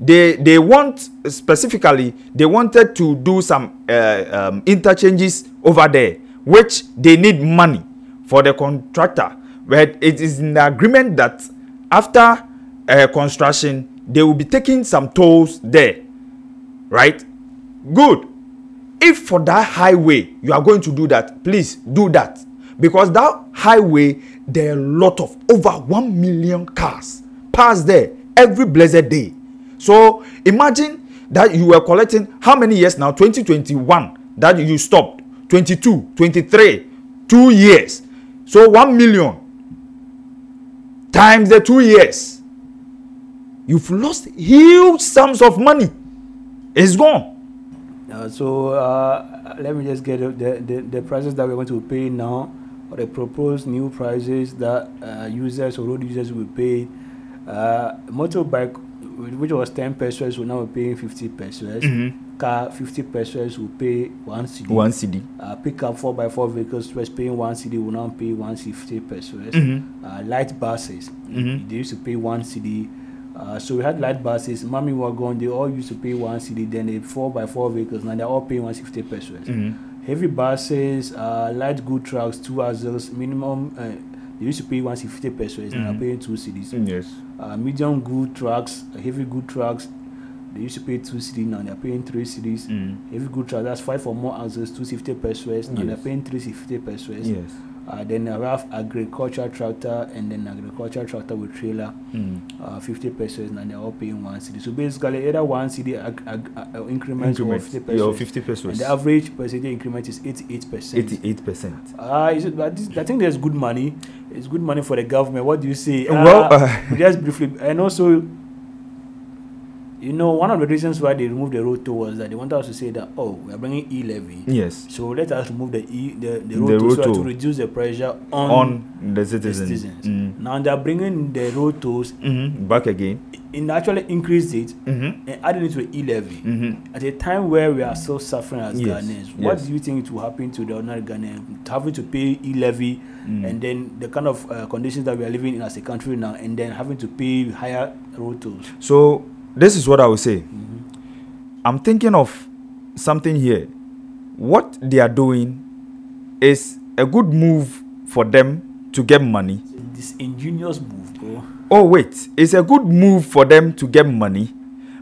Speaker 6: they they want specifically they wanted to do some uh, um, interchanges over there which they need money for the contractor. But it is in the agreement that after uh, construction they will be taking some tolls there right? Good. If for that highway you are going to do that please do that. Because that highway there are a lot of over 1 million cars pass there every blessed day so imagine that you were collecting how many years now? 2021 that you stopped. 22 23 two years. So 1 million times the two years. You've lost huge sums of money. It's gone.
Speaker 3: Uh, so uh, let me just get the, the, the prices that we're going to pay now, or the proposed new prices that uh, users or road users will pay. Uh, motorbike, which was 10 pesos, will now be paying 50 pesos. Car, 50 pesos will pay 1 CD.
Speaker 6: one cd
Speaker 3: Uh, pickup 4x4 vehicles was paying 1 CD, will now pay 150 pesos.
Speaker 6: Mhm.
Speaker 3: Uh, light buses,
Speaker 6: Mhm.
Speaker 3: they used to pay 1 CD. Uh, so we had light buses, Mami Wagon, they all used to pay 1 CD, then the 4x4 vehicles, now they're all paying 150 pesos.
Speaker 6: Mhm.
Speaker 3: Heavy buses, uh, light good trucks, two axles, minimum, uh, they used to pay 150 pesos, now
Speaker 6: Mhm.
Speaker 3: they're paying 2 CDs.
Speaker 6: yes
Speaker 3: Uh, medium good trucks, heavy good trucks, they used to pay 2 CD, now they're paying 3 CDs.
Speaker 6: Mm.
Speaker 3: Heavy good trucks, that's 5 or more axles, 250 pesos, now they're
Speaker 6: Yes.
Speaker 3: paying 350 pesos.
Speaker 6: yes
Speaker 3: Uh, then I have agriculture tractor and then agriculture tractor with trailer,
Speaker 6: Mm.
Speaker 3: uh, 50 pesos, and they're all paying 1 CD. So basically, either 1 CD ag- ag- uh, increments or
Speaker 6: Increment.
Speaker 3: 50
Speaker 6: Yeah, 50 pesos
Speaker 3: And the average percentage increment is 88%.
Speaker 6: 88 percent
Speaker 3: Uh, is it, I think there's good money. It's good money for the government. What do you say?
Speaker 6: Well,
Speaker 3: Uh,
Speaker 6: uh,
Speaker 3: just briefly, and also, you know, one of the reasons why they removed the road toll was that they wanted us to say that, oh, we are bringing e levy.
Speaker 6: yes
Speaker 3: So let us remove the e the, the
Speaker 6: The
Speaker 3: road toll
Speaker 6: road
Speaker 3: so as to reduce the pressure on,
Speaker 6: on the
Speaker 3: the
Speaker 6: citizens,
Speaker 3: citizens.
Speaker 6: Mm.
Speaker 3: Now they are bringing the road tolls
Speaker 6: Mhm. back again
Speaker 3: in actually increased it
Speaker 6: Mhm.
Speaker 3: and adding it to e levy.
Speaker 6: Mhm.
Speaker 3: At a time where we are still suffering as
Speaker 6: Yes,
Speaker 3: Ghanaians, what
Speaker 6: yes.
Speaker 3: do you think it will happen to the ordinary Ghanaian having to pay e levy
Speaker 6: Mm.
Speaker 3: and then the kind of uh, conditions that we are living in as a country now, and then having to pay higher road tolls?
Speaker 6: So this is what I will say. I'm thinking of something here. What they are doing is a good move for them to get money.
Speaker 3: This ingenious move, bro.
Speaker 6: Oh wait, it's a good move for them to get money,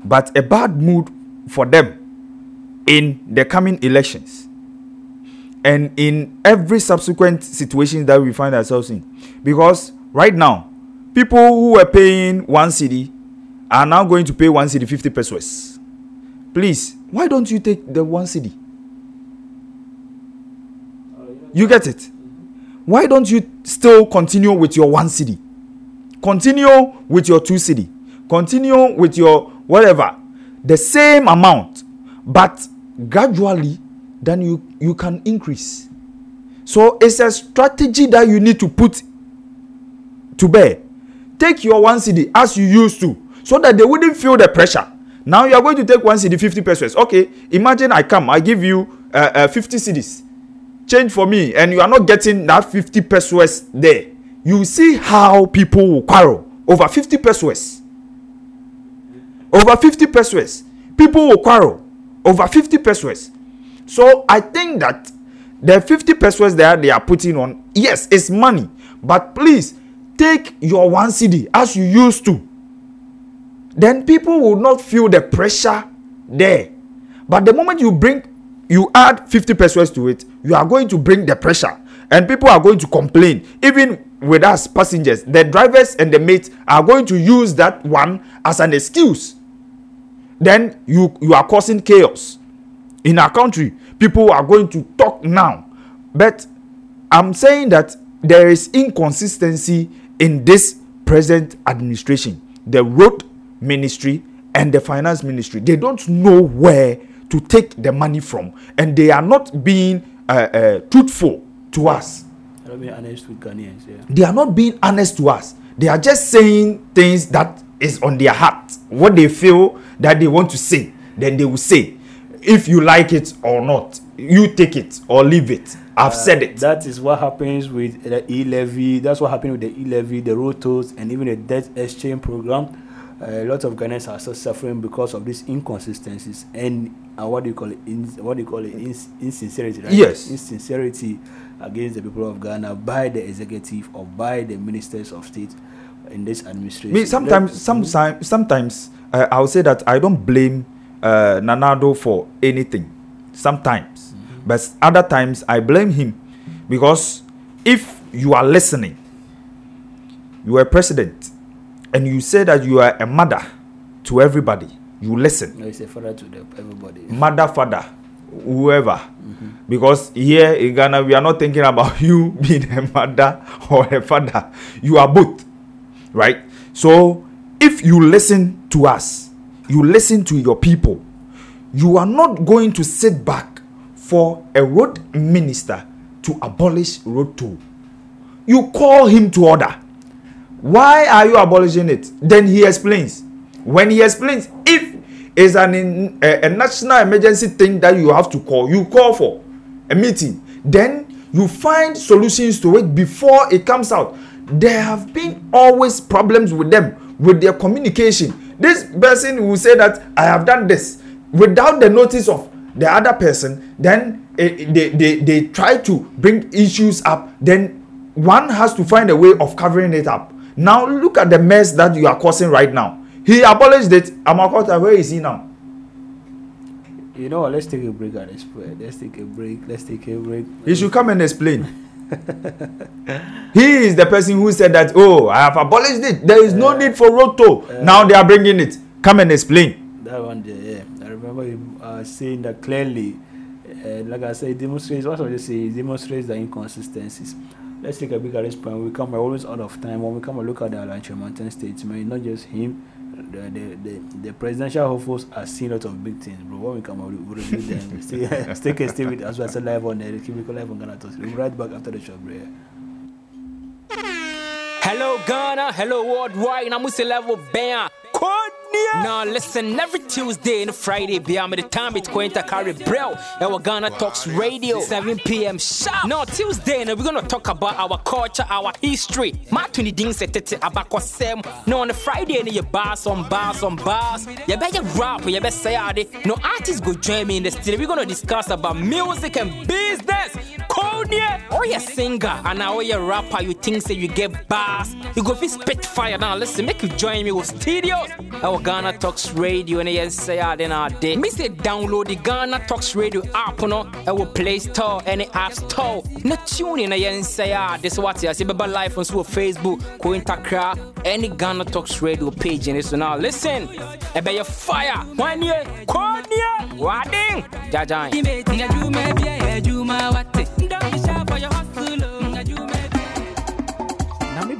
Speaker 6: but a bad move for them in the coming elections and in every subsequent situation that we find ourselves in. Because right now, people who were paying one city are now going to pay one city 50 pesos. Please, why don't you take the one city? You get it? Why don't you still continue with your one city? Continue with your two city. Continue with your whatever. The same amount, but gradually, then you, you can increase. So it's a strategy that you need to put to bear. Take your one city as you used to, so that they wouldn't feel the pressure. Now you are going to take one city 50 pesos. Okay, imagine I come, I give you uh, uh, 50 cities. Change for me, and you are not getting that 50 pesos there. You see how people will quarrel over 50 pesos. Over 50 pesos. People will quarrel over 50 pesos. So I think that the 50 pesos that they are putting on, yes, it's money. But please take your one CD as you used to. Then people will not feel the pressure there. But the moment you bring, you add 50 pesos to it, you are going to bring the pressure. And people are going to complain. Even with us passengers, the drivers and the mates are going to use that one as an excuse. Then you, you are causing chaos in our country. People are going to talk now. But I'm saying that there is inconsistency in this present administration. The road ministry and the finance ministry, they don't know where to take the money from. And they are not being uh, uh, truthful to us.
Speaker 3: Honest with Ghanaians, yeah.
Speaker 6: They are not being honest to us. They are just saying things that is on their heart. What they feel that they want to say, then they will say. If you like it or not, you take it or leave it. I've said it.
Speaker 3: That is what happens with the e levy. That's what happened with the e levy, the road tolls, and even the debt exchange program. A lot of Ghanaians are still suffering because of these inconsistencies and uh, what do you call it? In, what do you call it? Ins- insincerity, right?
Speaker 6: Yes.
Speaker 3: Insincerity against the people of Ghana by the executive or by the ministers of state in this administration.
Speaker 6: Me sometimes, sometimes, sometimes uh, I'll say that I don't blame uh, Nana Addo for anything. Sometimes, mm-hmm. but other times I blame him because if you are listening, you are president, and you say that you are a mother to everybody, you listen.
Speaker 3: No, it's a father to the, everybody.
Speaker 6: Mother, father, whoever. Mm-hmm. Because here in Ghana, we are not thinking about you being a mother or a father. You are both, right? So if you listen to us, you listen to your people, you are not going to sit back for a road minister to abolish road toll. You call him to order. Why are you abolishing it? Then he explains. When he explains, if it's an a, a national emergency thing that you have to call, you call for a meeting. Then you find solutions to it before it comes out. There have been always problems with them with their communication. This person will say that I have done this without the notice of the other person. Then eh, they, they, they try to bring issues up. Then one has to find a way of covering it up. Now look at the mess that you are causing right now. He abolished it. Amoako-Attah, where is he now?
Speaker 3: You know? Let's take a break and explain. Let's take a break. Let's take a break.
Speaker 6: He should come and explain. he is the person who said that, oh, I have abolished it. There is no need for roto. Uh, now they are bringing it. Come and explain.
Speaker 3: That one there, yeah. I remember him uh, saying that clearly. Uh, like I said, demonstrates, what I just say, demonstrates the inconsistencies. Let's take a big at this point. We come, we're always out of time. When we come and look at the Alan Kyeremanten statement, not just him, the, the, the, the presidential hopefuls are seeing a lot of big things, bro. When we come out, we'll review them. stay, stay, stay with as well as live on the Cubicle Live on Ghana Talks. We'll be right back after the show, bro.
Speaker 7: Hello Ghana, hello worldwide, I'm level band. Now listen, every Tuesday and Friday, beyond the time it's going to carry bro. Our Ghana Talks Radio, 7 p.m. sharp. Now Tuesday, now we're gonna talk about our culture, our history. Matuni ding setete abako sem. Now on the Friday, you bars on bars on bars. You better rap, you better say No artists go join me in the studio. We're gonna discuss about music and business. Konya, or oh, you singer, and now you rapper, you think say you get bars. You go be spit fire. Now listen, make you join me with studios. Oh, Ghana Talks Radio and yes, say I then I did. Me say download the Ghana Talks Radio app no. Our Play Store and App Store. Na tune in and say ah this what you see baba live on so Facebook, ko Intakra, any Ghana Talks Radio page and so now listen. E be your fire. One year, konya, wading. Jajan.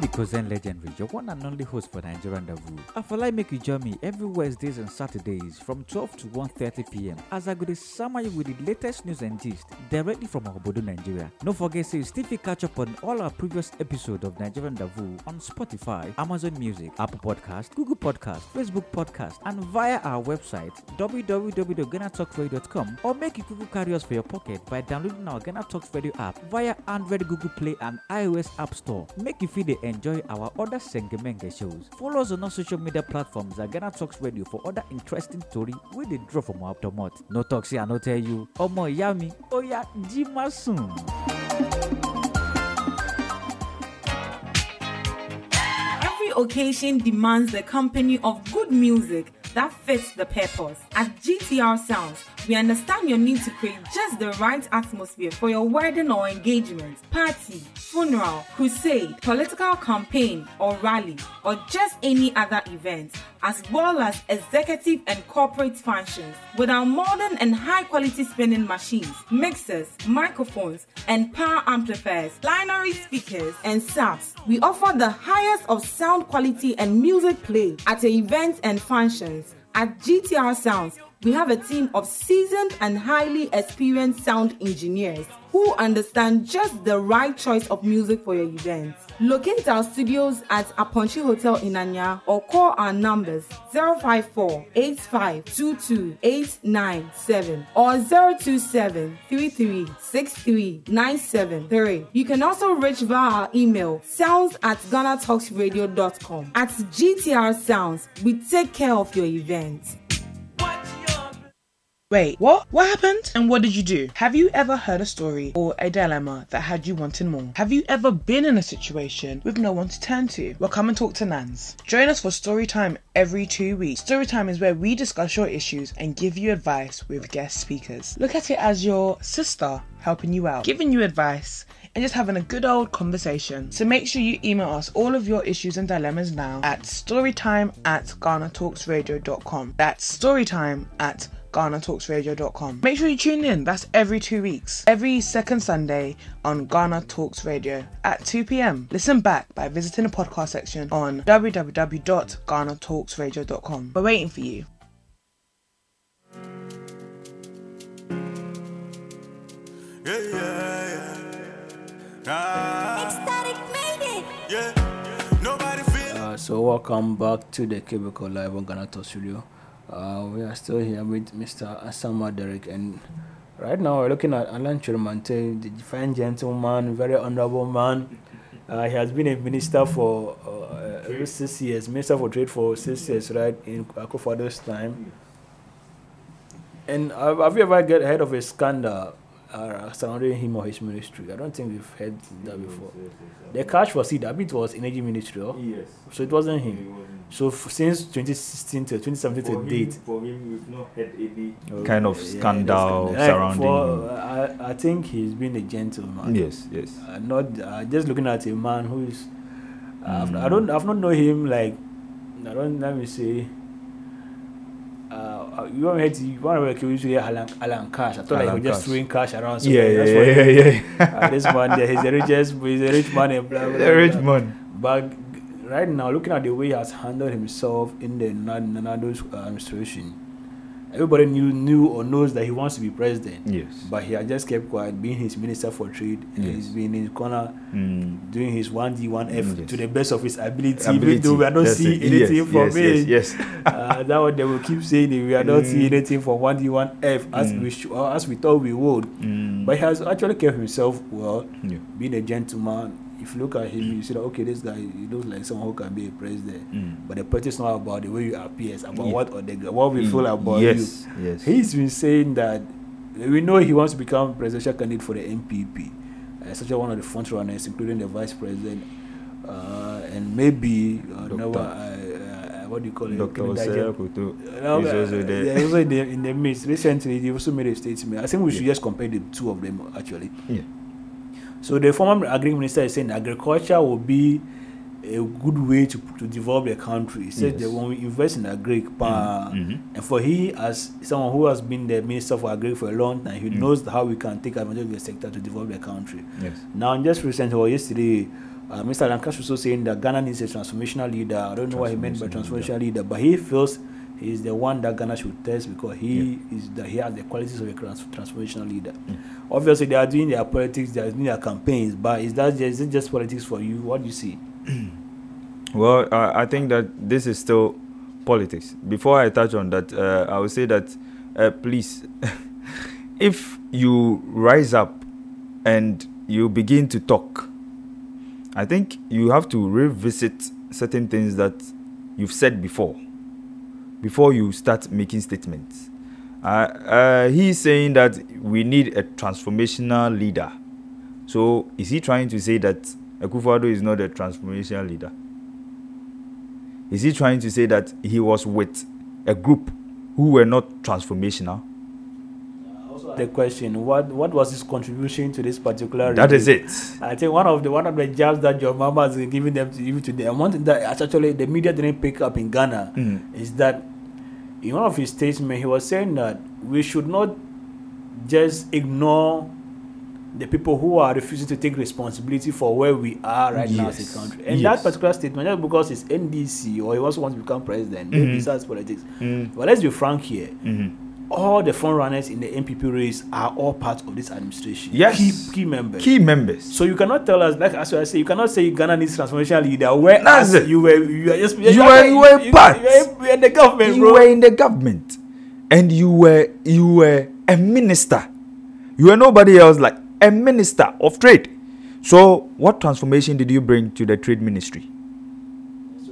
Speaker 8: Kozen Legendary, your one and only host for Nigerian Davu. I feel like make you join me every Wednesdays and Saturdays from 12 to 1.30 pm as I go to summer you with the latest news and gist directly from Obodo, Nigeria. Don't forget to still catch up on all our previous episodes of Nigerian Davu on Spotify, Amazon Music, Apple Podcast, Google Podcast, Facebook Podcast, and via our website www.ghanatalkradio.com or make it Google carry us for your pocket by downloading our Ghana Talks Radio app via Android, Google Play, and iOS App Store. Make you feel the enjoy enjoy our other Sengemenge shows. Follow us on our social media platforms at Ghana Talks Radio for other interesting story where they draw from our automat. No talks here, I no tell you. Omo yami, oya jima.
Speaker 5: Every occasion demands the company of good music that fits the purpose. At GTR Sounds, we understand your need to create just the right atmosphere for your wedding or engagement, party, funeral, crusade, political campaign or rally, or just any other event, as well as executive and corporate functions. With our modern and high quality spinning machines, mixers, microphones, and power amplifiers, binary speakers, and subs, we offer the highest of sound quality and music play at events and functions. At GTR Sounds, we have a team of seasoned and highly experienced sound engineers who understand just the right choice of music for your event. Locate our studios at Aponchi Hotel in Anya or call our numbers 054 8522 897 or 027 33 You can also reach via our email sounds at ghanatalksradio.com. At GTR Sounds, we take care of your event.
Speaker 4: Wait, what? What happened? And what did you do? Have you ever heard a story or a dilemma that had you wanting more? Have you ever been in a situation with no one to turn to? Well, come and talk to Nans. Join us for story time every two weeks. Story time is where we discuss your issues and give you advice with guest speakers. Look at it as your sister helping you out, giving you advice and just having a good old conversation. So make sure you email us all of your issues and dilemmas now at storytime at GhanaTalksRadio.com. That's storytime at GhanaTalksRadio.com. Make sure you tune in. That's every two weeks. Every second Sunday on Ghana Talks Radio at 2 p.m. Listen back by visiting the podcast section on www.ghanatalksradio.com. We're waiting for you.
Speaker 1: Yeah, yeah, yeah. Ah, yeah. Nobody feel
Speaker 3: Uh, so welcome back to the Cubicle Live on Ghana Talk Studio. Uh, we are still here with Mr. Asama Derek, and right now we're looking at Alan Kyeremanten, the fine gentleman, very honorable man. Uh, he has been a minister for uh, six years, minister for trade for six years, right, in Akufo-Addo's time. And uh, have you ever get heard of a scandal uh, surrounding him or his ministry? I don't think we've heard that before. The cash was it, I mean, it was energy ministry, oh?
Speaker 6: Yes.
Speaker 3: so it wasn't him. So f- since 2016 to 2017 to date,
Speaker 6: for him, we've not had any
Speaker 3: Oh,
Speaker 6: kind of scandal
Speaker 3: yeah,
Speaker 6: surrounding
Speaker 3: for-
Speaker 6: him.
Speaker 3: I, I think he's been a gentleman.
Speaker 6: Yes, yes.
Speaker 3: Uh, not uh, just looking at a man who is. Uh, I've- I
Speaker 6: Mm.
Speaker 3: don't. I've not known him like. I don't. Let me say. Uh, you want to? You want to use Alan, Alan Cash? I thought like he was just throwing cash around. So
Speaker 6: Yeah,
Speaker 3: like,
Speaker 6: yeah, yeah, yeah, yeah.
Speaker 3: uh, this man, he's the richest. He's a rich man. And blah, blah, blah,
Speaker 6: A rich
Speaker 3: blah.
Speaker 6: man.
Speaker 3: But right now, looking at the way he has handled himself in the Nan- Nana Addo's uh, administration, everybody knew, knew or knows that he wants to be president.
Speaker 6: Yes.
Speaker 3: But he has just kept quiet, being his minister for trade, and
Speaker 6: Yes.
Speaker 3: he's been in his corner
Speaker 6: Mm.
Speaker 3: doing his 1D, 1F
Speaker 6: Mm, yes.
Speaker 3: to the best of his ability,
Speaker 6: Ability.
Speaker 3: even though we are not
Speaker 6: That's
Speaker 3: seeing
Speaker 6: it.
Speaker 3: anything
Speaker 6: yes,
Speaker 3: from
Speaker 6: yes,
Speaker 3: it.
Speaker 6: Yes, yes.
Speaker 3: uh, that what they will keep saying, we are not
Speaker 6: Mm.
Speaker 3: seeing anything from 1D, 1F as,
Speaker 6: Mm.
Speaker 3: we sh- or as we thought we would.
Speaker 6: Mm.
Speaker 3: But he has actually kept himself well
Speaker 6: Yeah.
Speaker 3: being a gentleman, if you look at him, you see that okay, this guy he looks like someone who can be a president.
Speaker 6: Mm.
Speaker 3: But the politics is not about the way you appear, it's about
Speaker 6: Yeah.
Speaker 3: what or the, what we feel about
Speaker 6: yes,
Speaker 3: you.
Speaker 6: Yes,
Speaker 3: He's been saying that we know he wants to become presidential candidate for the NPP, uh, such as one of the front runners, including the vice president, uh, and maybe uh. Noah, uh, uh, what do you call it?
Speaker 6: Dr.
Speaker 3: Kemi
Speaker 6: Osei
Speaker 3: No,
Speaker 6: is
Speaker 3: uh,
Speaker 6: also there.
Speaker 3: yeah, also in the, in the midst. Recently, he also made a statement. I think we should just compare the two of them actually.
Speaker 6: Yeah.
Speaker 3: So the former agri minister is saying agriculture will be a good way to, to develop the country. He said
Speaker 6: Yes.
Speaker 3: that when we invest in agri, pa,
Speaker 6: Mhm.
Speaker 3: and for he as someone who has been the minister for agri for a long time, he
Speaker 6: Mm.
Speaker 3: knows how we can take advantage of the sector to develop the country.
Speaker 6: Yes.
Speaker 3: Now, just recently or yesterday, uh, Mr. Lancaster was also saying that Ghana needs a transformational leader. I don't know what he meant by
Speaker 6: transformational
Speaker 3: leader, but he feels he's the one that Ghana should test because he is that he has the qualities of a trans- transformational leader. Obviously, they are doing their politics, they are doing their campaigns, but is that just, is it just politics for you? What do you see?
Speaker 6: Well, I I think that this is still politics. Before I touch on that, uh, I will say that, uh, please, if you rise up and you begin to talk, I think you have to revisit certain things that you've said before, before you start making statements. Uh, uh, he's saying that we need a transformational leader. So, is he trying to say that Akufo-Addo is not a transformational leader? Is he trying to say that he was with a group who were not transformational?
Speaker 3: The question: What what was his contribution to this particular?
Speaker 6: That is it.
Speaker 3: I think one of the one of the jobs that your mama has been giving them to even to them. One thing that actually the media didn't pick up in Ghana
Speaker 6: Mhm.
Speaker 3: is that in one of his statements he was saying that we should not just ignore the people who are refusing to take responsibility for where we are right now as a country. And
Speaker 6: Yes.
Speaker 3: that particular statement, just because it's NDC or he also wants to become president,
Speaker 6: Mhm.
Speaker 3: maybe that's politics.
Speaker 6: Mm.
Speaker 3: But let's be frank here.
Speaker 6: Mhm.
Speaker 3: All the front runners in the NPP race are all part of this administration.
Speaker 6: Yes.
Speaker 3: Key, key members.
Speaker 6: Key members.
Speaker 3: So you cannot tell us, like as I say, you cannot say Ghana needs transformation leader. Where
Speaker 6: That's it.
Speaker 3: you were, you were just
Speaker 6: You were- you were
Speaker 3: you,
Speaker 6: part.
Speaker 3: You, were- you were in the government,
Speaker 6: you
Speaker 3: bro.
Speaker 6: were in the government and you were you were a minister you were nobody else like a minister of trade so what transformation did you bring to the trade ministry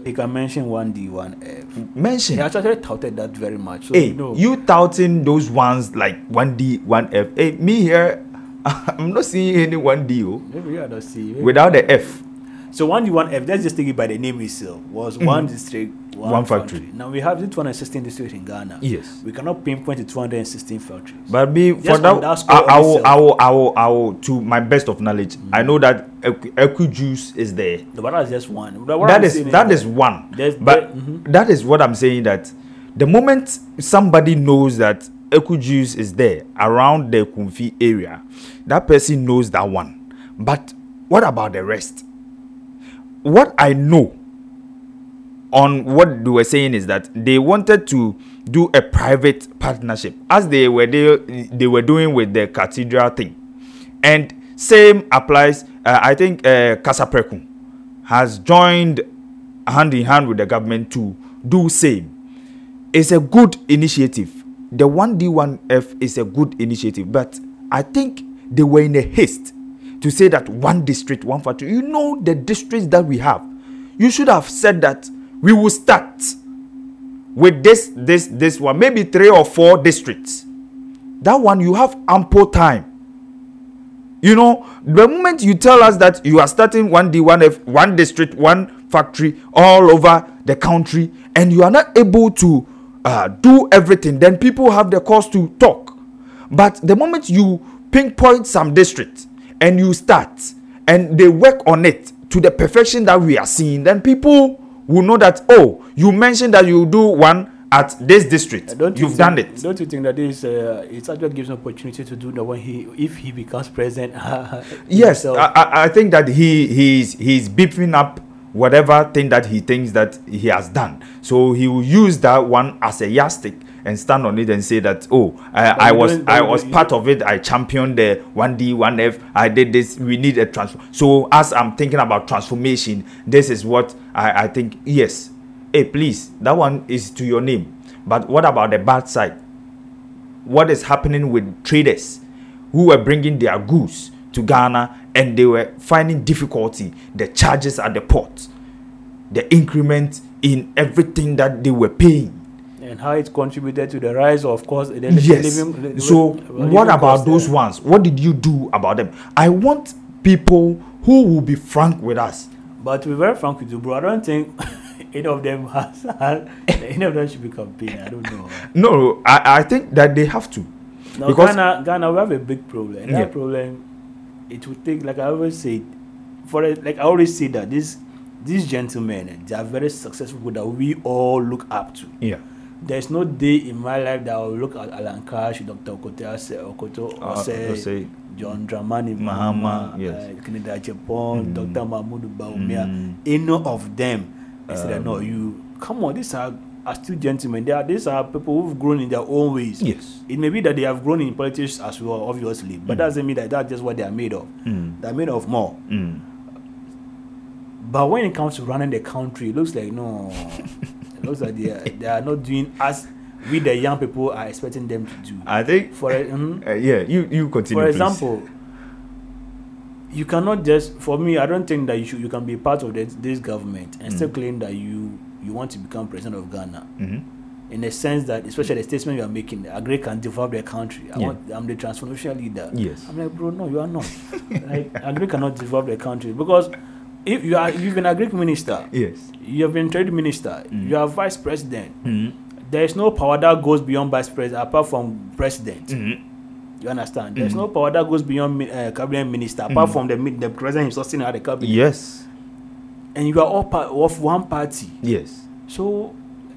Speaker 3: he can mention one D, one F.
Speaker 6: Mention.
Speaker 3: He actually touted that very much. So
Speaker 6: hey,
Speaker 3: you know,
Speaker 6: you touting those ones like one D, one F. Hey, me here, I'm not seeing any one D oh,
Speaker 3: maybe you don't see. Maybe.
Speaker 6: without the F.
Speaker 3: So one D, one F. Let's just take it by the name itself. Was mm-hmm. one district, one,
Speaker 6: Mm-hmm. One factory.
Speaker 3: Now we have the 216 districts in Ghana.
Speaker 6: Yes.
Speaker 3: We cannot pinpoint the 216 factories.
Speaker 6: But me for that,
Speaker 3: that
Speaker 6: I, I will. I will, I will, I will, to my best of knowledge, I know that Equi, Juice is there.
Speaker 3: No, but that's just one. What
Speaker 6: that
Speaker 3: I'm
Speaker 6: is that is one.
Speaker 3: There's-
Speaker 6: but
Speaker 3: there- mhm.
Speaker 6: that is what I'm saying. That the moment somebody knows that Equi Juice is there around the Kumfi area, that person knows that one. But what about the rest? What I know on what they were saying is that they wanted to do a private partnership as they were they, they were doing with the cathedral thing. And same applies uh, i think uh, Kasapreko has joined hand in hand with the government to do same. It's a good initiative. The 1d1f is a good initiative but i think they were in a haste to say that one district one factory you know the districts that we have. You should have said that we will start with this this this one maybe three or four districts. That one you have ample time. You know the moment you tell us that you are starting one d one f one district one factory all over the country and you are not able to uh, do everything then people have the cause to talk. But the moment you pinpoint some district and you start and they work on it to the perfection that we are seeing then people will know that oh you mentioned that you do one at this district
Speaker 3: Don't you
Speaker 6: you've
Speaker 3: think-
Speaker 6: done it
Speaker 3: Don't you think that this uh, it actually gives an opportunity to do the one he if he becomes president?
Speaker 6: yes? I, I I think that he he's he's beefing up whatever thing that he thinks that he has done so he will use that one as a yardstick and stand on it and say that oh i, I was i was part of it. I championed the 1d 1f i did this. We need a transfer so as i'm thinking about transformation this is what i i think yes. Hey please that one is to your name. But what about the bad side? What is happening with traders who were bringing their goods to Ghana and they were finding difficulty? The charges at the port the increment in everything that they were paying
Speaker 3: and how it contributed to the rise of course
Speaker 6: yes
Speaker 3: living-
Speaker 6: so
Speaker 3: the
Speaker 6: what about those
Speaker 3: there.
Speaker 6: ones what did you do about them i want people who will be frank with us
Speaker 3: But to be very frank with you, bro, I don't think any of them has any of them should be campaigning. I don't know.
Speaker 6: no i i think that they have to
Speaker 3: Now,
Speaker 6: Because-
Speaker 3: Ghana, Ghana, we have a big problem. And
Speaker 6: Yeah.
Speaker 3: that problem, it will take, like I always say, for a, like I always say that this these gentlemen, they are very successful that we all look up to.
Speaker 6: yeah
Speaker 3: There's no day in my life that I will look at Alan Cash, Dr. Okote Ase- Okoto,
Speaker 6: Uh,
Speaker 3: Ose,
Speaker 6: Ose.
Speaker 3: John Dramani
Speaker 6: Mahama, yes.
Speaker 3: uh,
Speaker 6: Mm.
Speaker 3: Dr. Mahmoud Bawumia,
Speaker 6: Mm.
Speaker 3: any of them. I said,
Speaker 6: Um,
Speaker 3: no, you, come on, these are, are still gentlemen. They are, these are people who've grown in their own ways.
Speaker 6: yes
Speaker 3: It may be that they have grown in politics as well, obviously, but
Speaker 6: Mm.
Speaker 3: that doesn't mean that that's just what they are made of.
Speaker 6: mm.
Speaker 3: They're made of more.
Speaker 6: Mm.
Speaker 3: But when it comes to running the country, it looks like no, looks like they are, they are not doing as we the young people are expecting them to do.
Speaker 6: i think
Speaker 3: For mhm.
Speaker 6: uh, yeah you you continue
Speaker 3: for
Speaker 6: please.
Speaker 3: example, you cannot just for me. I don't think that you should you can be part of this, this government and still
Speaker 6: Mm.
Speaker 3: claim that you you want to become president of Ghana.
Speaker 6: Mhm.
Speaker 3: In the sense that, especially the statement you are making, Agri can develop the country. I
Speaker 6: Yeah.
Speaker 3: want, I'm the transformational leader.
Speaker 6: Yes.
Speaker 3: I'm like, bro, no, you are not. like, Agri cannot develop the country because if you are, you've been a Greek minister,
Speaker 6: yes
Speaker 3: you have been trade minister,
Speaker 6: Mm.
Speaker 3: you are vice president.
Speaker 6: mm.
Speaker 3: There is no power that goes beyond vice president apart from president.
Speaker 6: Mm.
Speaker 3: You understand? There's
Speaker 6: Mhm.
Speaker 3: no power that goes beyond uh, cabinet minister apart
Speaker 6: Mhm.
Speaker 3: from the the president himself sitting at the cabinet.
Speaker 6: yes
Speaker 3: And you are all part of one party.
Speaker 6: yes
Speaker 3: So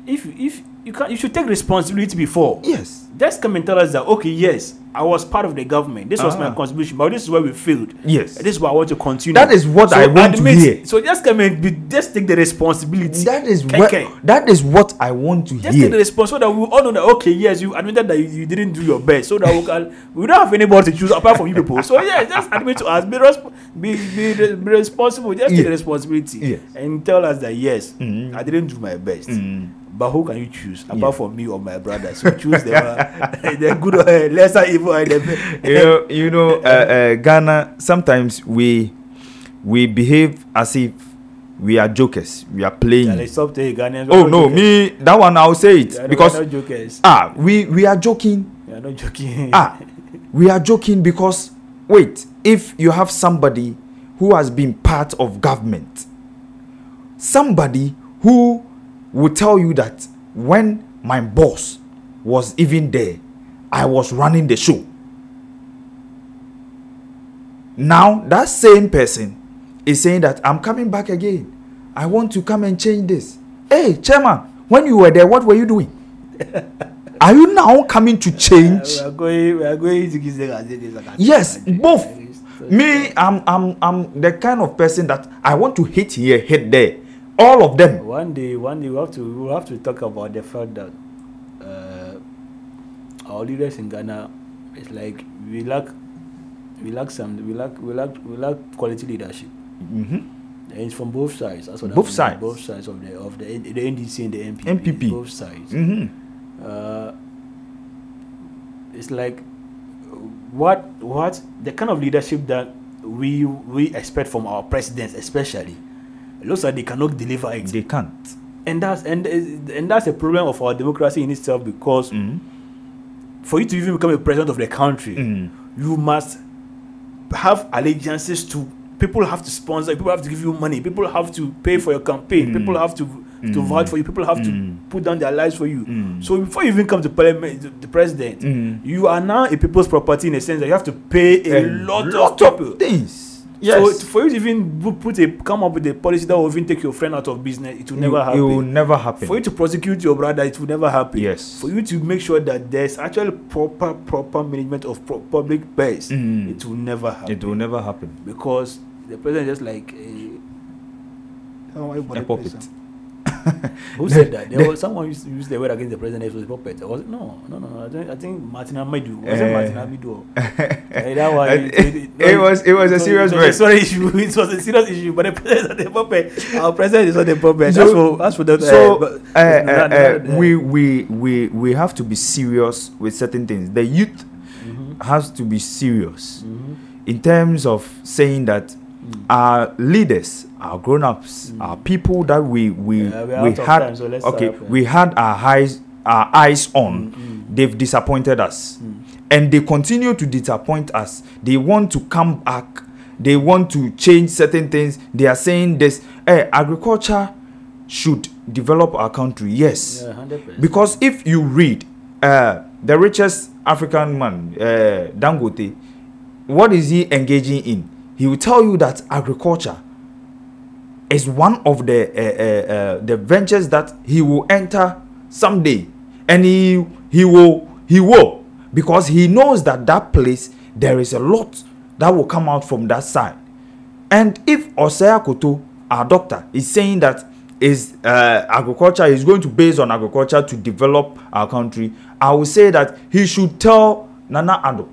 Speaker 3: if if you can, you should take responsibility before.
Speaker 6: yes
Speaker 3: Just come and tell us that okay, yes, I was part of the government. This was my
Speaker 6: Ah.
Speaker 3: contribution, but this is where we failed.
Speaker 6: yes
Speaker 3: This is what I want to continue.
Speaker 6: That is what I want to hear.
Speaker 3: So just come and be, just take the responsibility.
Speaker 6: That is what that is what I want to
Speaker 3: Just take the responsibility so that we all know that okay, yes, you admitted that you, you didn't do your best, so that we can we don't have anybody to choose apart from you people. So yeah, just admit to us, be resp- be, be, be responsible, just take the responsibility
Speaker 6: Yes.
Speaker 3: and tell us that yes,
Speaker 6: Mhm.
Speaker 3: I didn't do my best.
Speaker 6: Mm.
Speaker 3: But who can you choose apart
Speaker 6: Yeah.
Speaker 3: from me or my brothers? So choose the, uh, the good, uh, lesser evil, and the
Speaker 6: you know, you know uh, uh, Ghana. Sometimes we we behave as if we are jokers. We are playing.
Speaker 3: Saying Ghanaians.
Speaker 6: oh no,
Speaker 3: jokers.
Speaker 6: me that one I'll say it
Speaker 3: not-
Speaker 6: because
Speaker 3: we are jokers.
Speaker 6: ah we we are joking.
Speaker 3: We are not joking.
Speaker 6: ah we are joking because wait if you have somebody who has been part of government somebody who will tell you that when my boss was even there i was running the show. Now that same person is saying that i'm coming back again. I want to come and change this. Hey chairman when you were there what were you doing? Are you now coming to change?
Speaker 3: We are going. We are going to kiss the
Speaker 6: yes both. me i'm i'm i'm the kind of person that i want to hit here hit there all of them
Speaker 3: One day, one day we have to we have to talk about the fact that uh, our leaders in Ghana, it's like we lack we lack some we lack we lack we lack quality leadership.
Speaker 6: hmm
Speaker 3: And it's from both sides. That's what
Speaker 6: Both
Speaker 3: I'm-
Speaker 6: sides.
Speaker 3: Both sides of the of the the NDC and the NPP.
Speaker 6: NPP.
Speaker 3: Both sides.
Speaker 6: hmm
Speaker 3: Uh, it's like what what the kind of leadership that we we expect from our presidents, especially. It looks like they cannot deliver it.
Speaker 6: they can't
Speaker 3: and that's and and that's a problem of our democracy in itself because
Speaker 6: Mhm.
Speaker 3: for you to even become a president of the country
Speaker 6: Mhm.
Speaker 3: you must have allegiances to people have to sponsor people have to give you money people have to pay for your campaign
Speaker 6: Mm.
Speaker 3: people have to to
Speaker 6: Mm.
Speaker 3: vote for you people have
Speaker 6: Mm.
Speaker 3: to put down their lives for you
Speaker 6: Mm.
Speaker 3: so before you even come to parliament the- the president
Speaker 6: Mm.
Speaker 3: you are now a people's property in a sense that you have to pay a, lot, of people
Speaker 6: things
Speaker 3: so
Speaker 6: yes.
Speaker 3: t- for you to even put a come up with a policy that will even take your friend out of business it will never happen.
Speaker 6: it will never happen.
Speaker 3: For you to prosecute your brother it will never happen.
Speaker 6: Yes.
Speaker 3: for you to make sure that there's actually proper proper management of pro- public purse
Speaker 6: Mm.
Speaker 3: it will never happen.
Speaker 6: It will never happen.
Speaker 3: Because the president is just like a, oh,
Speaker 6: a puppet.
Speaker 3: person? Who said that? There was someone used to use the word against the president it was puppet. Was it? No no no I think, I think Martin Amidu was it
Speaker 6: Eh.
Speaker 3: Martin Amidu Eh, that one
Speaker 6: It-
Speaker 3: it, it-
Speaker 6: it was- it was a serious word.
Speaker 3: sorry issue. It was a serious issue but the president is not a puppet our president is not a puppet.
Speaker 6: So-
Speaker 3: that's for that's for the
Speaker 6: so
Speaker 3: no,
Speaker 6: we we we we have to be serious with certain things. The youth
Speaker 3: Mhm.
Speaker 6: has to be serious
Speaker 3: Mhm.
Speaker 6: in terms of saying that our leaders our grown-ups our people that we we
Speaker 3: Yeah, we
Speaker 6: we had
Speaker 3: time, so
Speaker 6: okay
Speaker 3: up,
Speaker 6: we had our eyes our eyes on
Speaker 3: Mm,
Speaker 6: they've disappointed us. And they continue to disappoint us. They want to come back. They want to change certain things. They are saying this hey agriculture should develop our country. Yes.
Speaker 3: Yeah,
Speaker 6: because if you read uh, the richest african man uh, dangote what is he engaging in? He will tell you that agriculture is one of the uh, uh, uh, the ventures that he will enter someday. And he he will he will. Because he knows that that place there is a lot that will come out from that side. And if Osea Koto, our doctor, is saying that is uh, agriculture is going to base on agriculture to develop our country, I will say that he should tell Nana Addo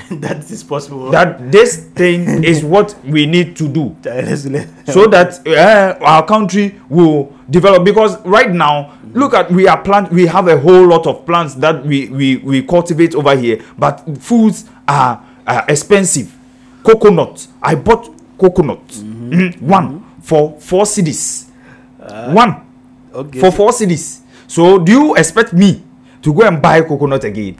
Speaker 3: that is possible.
Speaker 6: That this thing is what we need to do. So that uh, our country will develop. Because right now look at we are plant we have a whole lot of plants that we we, we cultivate over here. But foods are, are expensive. Coconut. I bought coconut. Mhm. one for four cedis. One
Speaker 3: okay
Speaker 6: for four cedis. So do you expect me to go and buy coconut again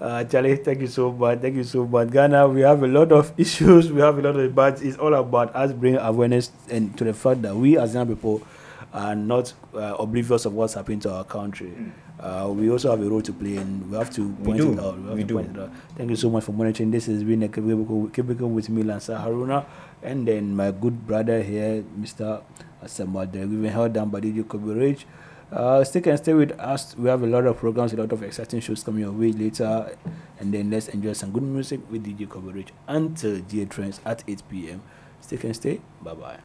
Speaker 3: Uh, Charlie, thank you so much. Thank you so much. Ghana, we have a lot of issues. We have a lot of but it's all about us bringing awareness and to the fact that we as young people are not uh, oblivious of what's happening to our country. Uh, we also have a role to play, and we have to point
Speaker 6: do.
Speaker 3: it out. have
Speaker 6: We
Speaker 3: to
Speaker 6: do.
Speaker 3: point it out. Thank you so much for monitoring. This has been a Cubicle with me, Lansa Haruna, and then my good brother here, Mr. Asamoah. We've been held down by DJ Kobe Rich. Uh, stick and stay with us. We have a lot of programs, a lot of exciting shows coming your way later. And then let's enjoy some good music with DJ coverage until GA Trends at 8 p.m. Stick and stay. Bye bye.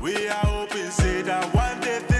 Speaker 1: We are hoping, say that one day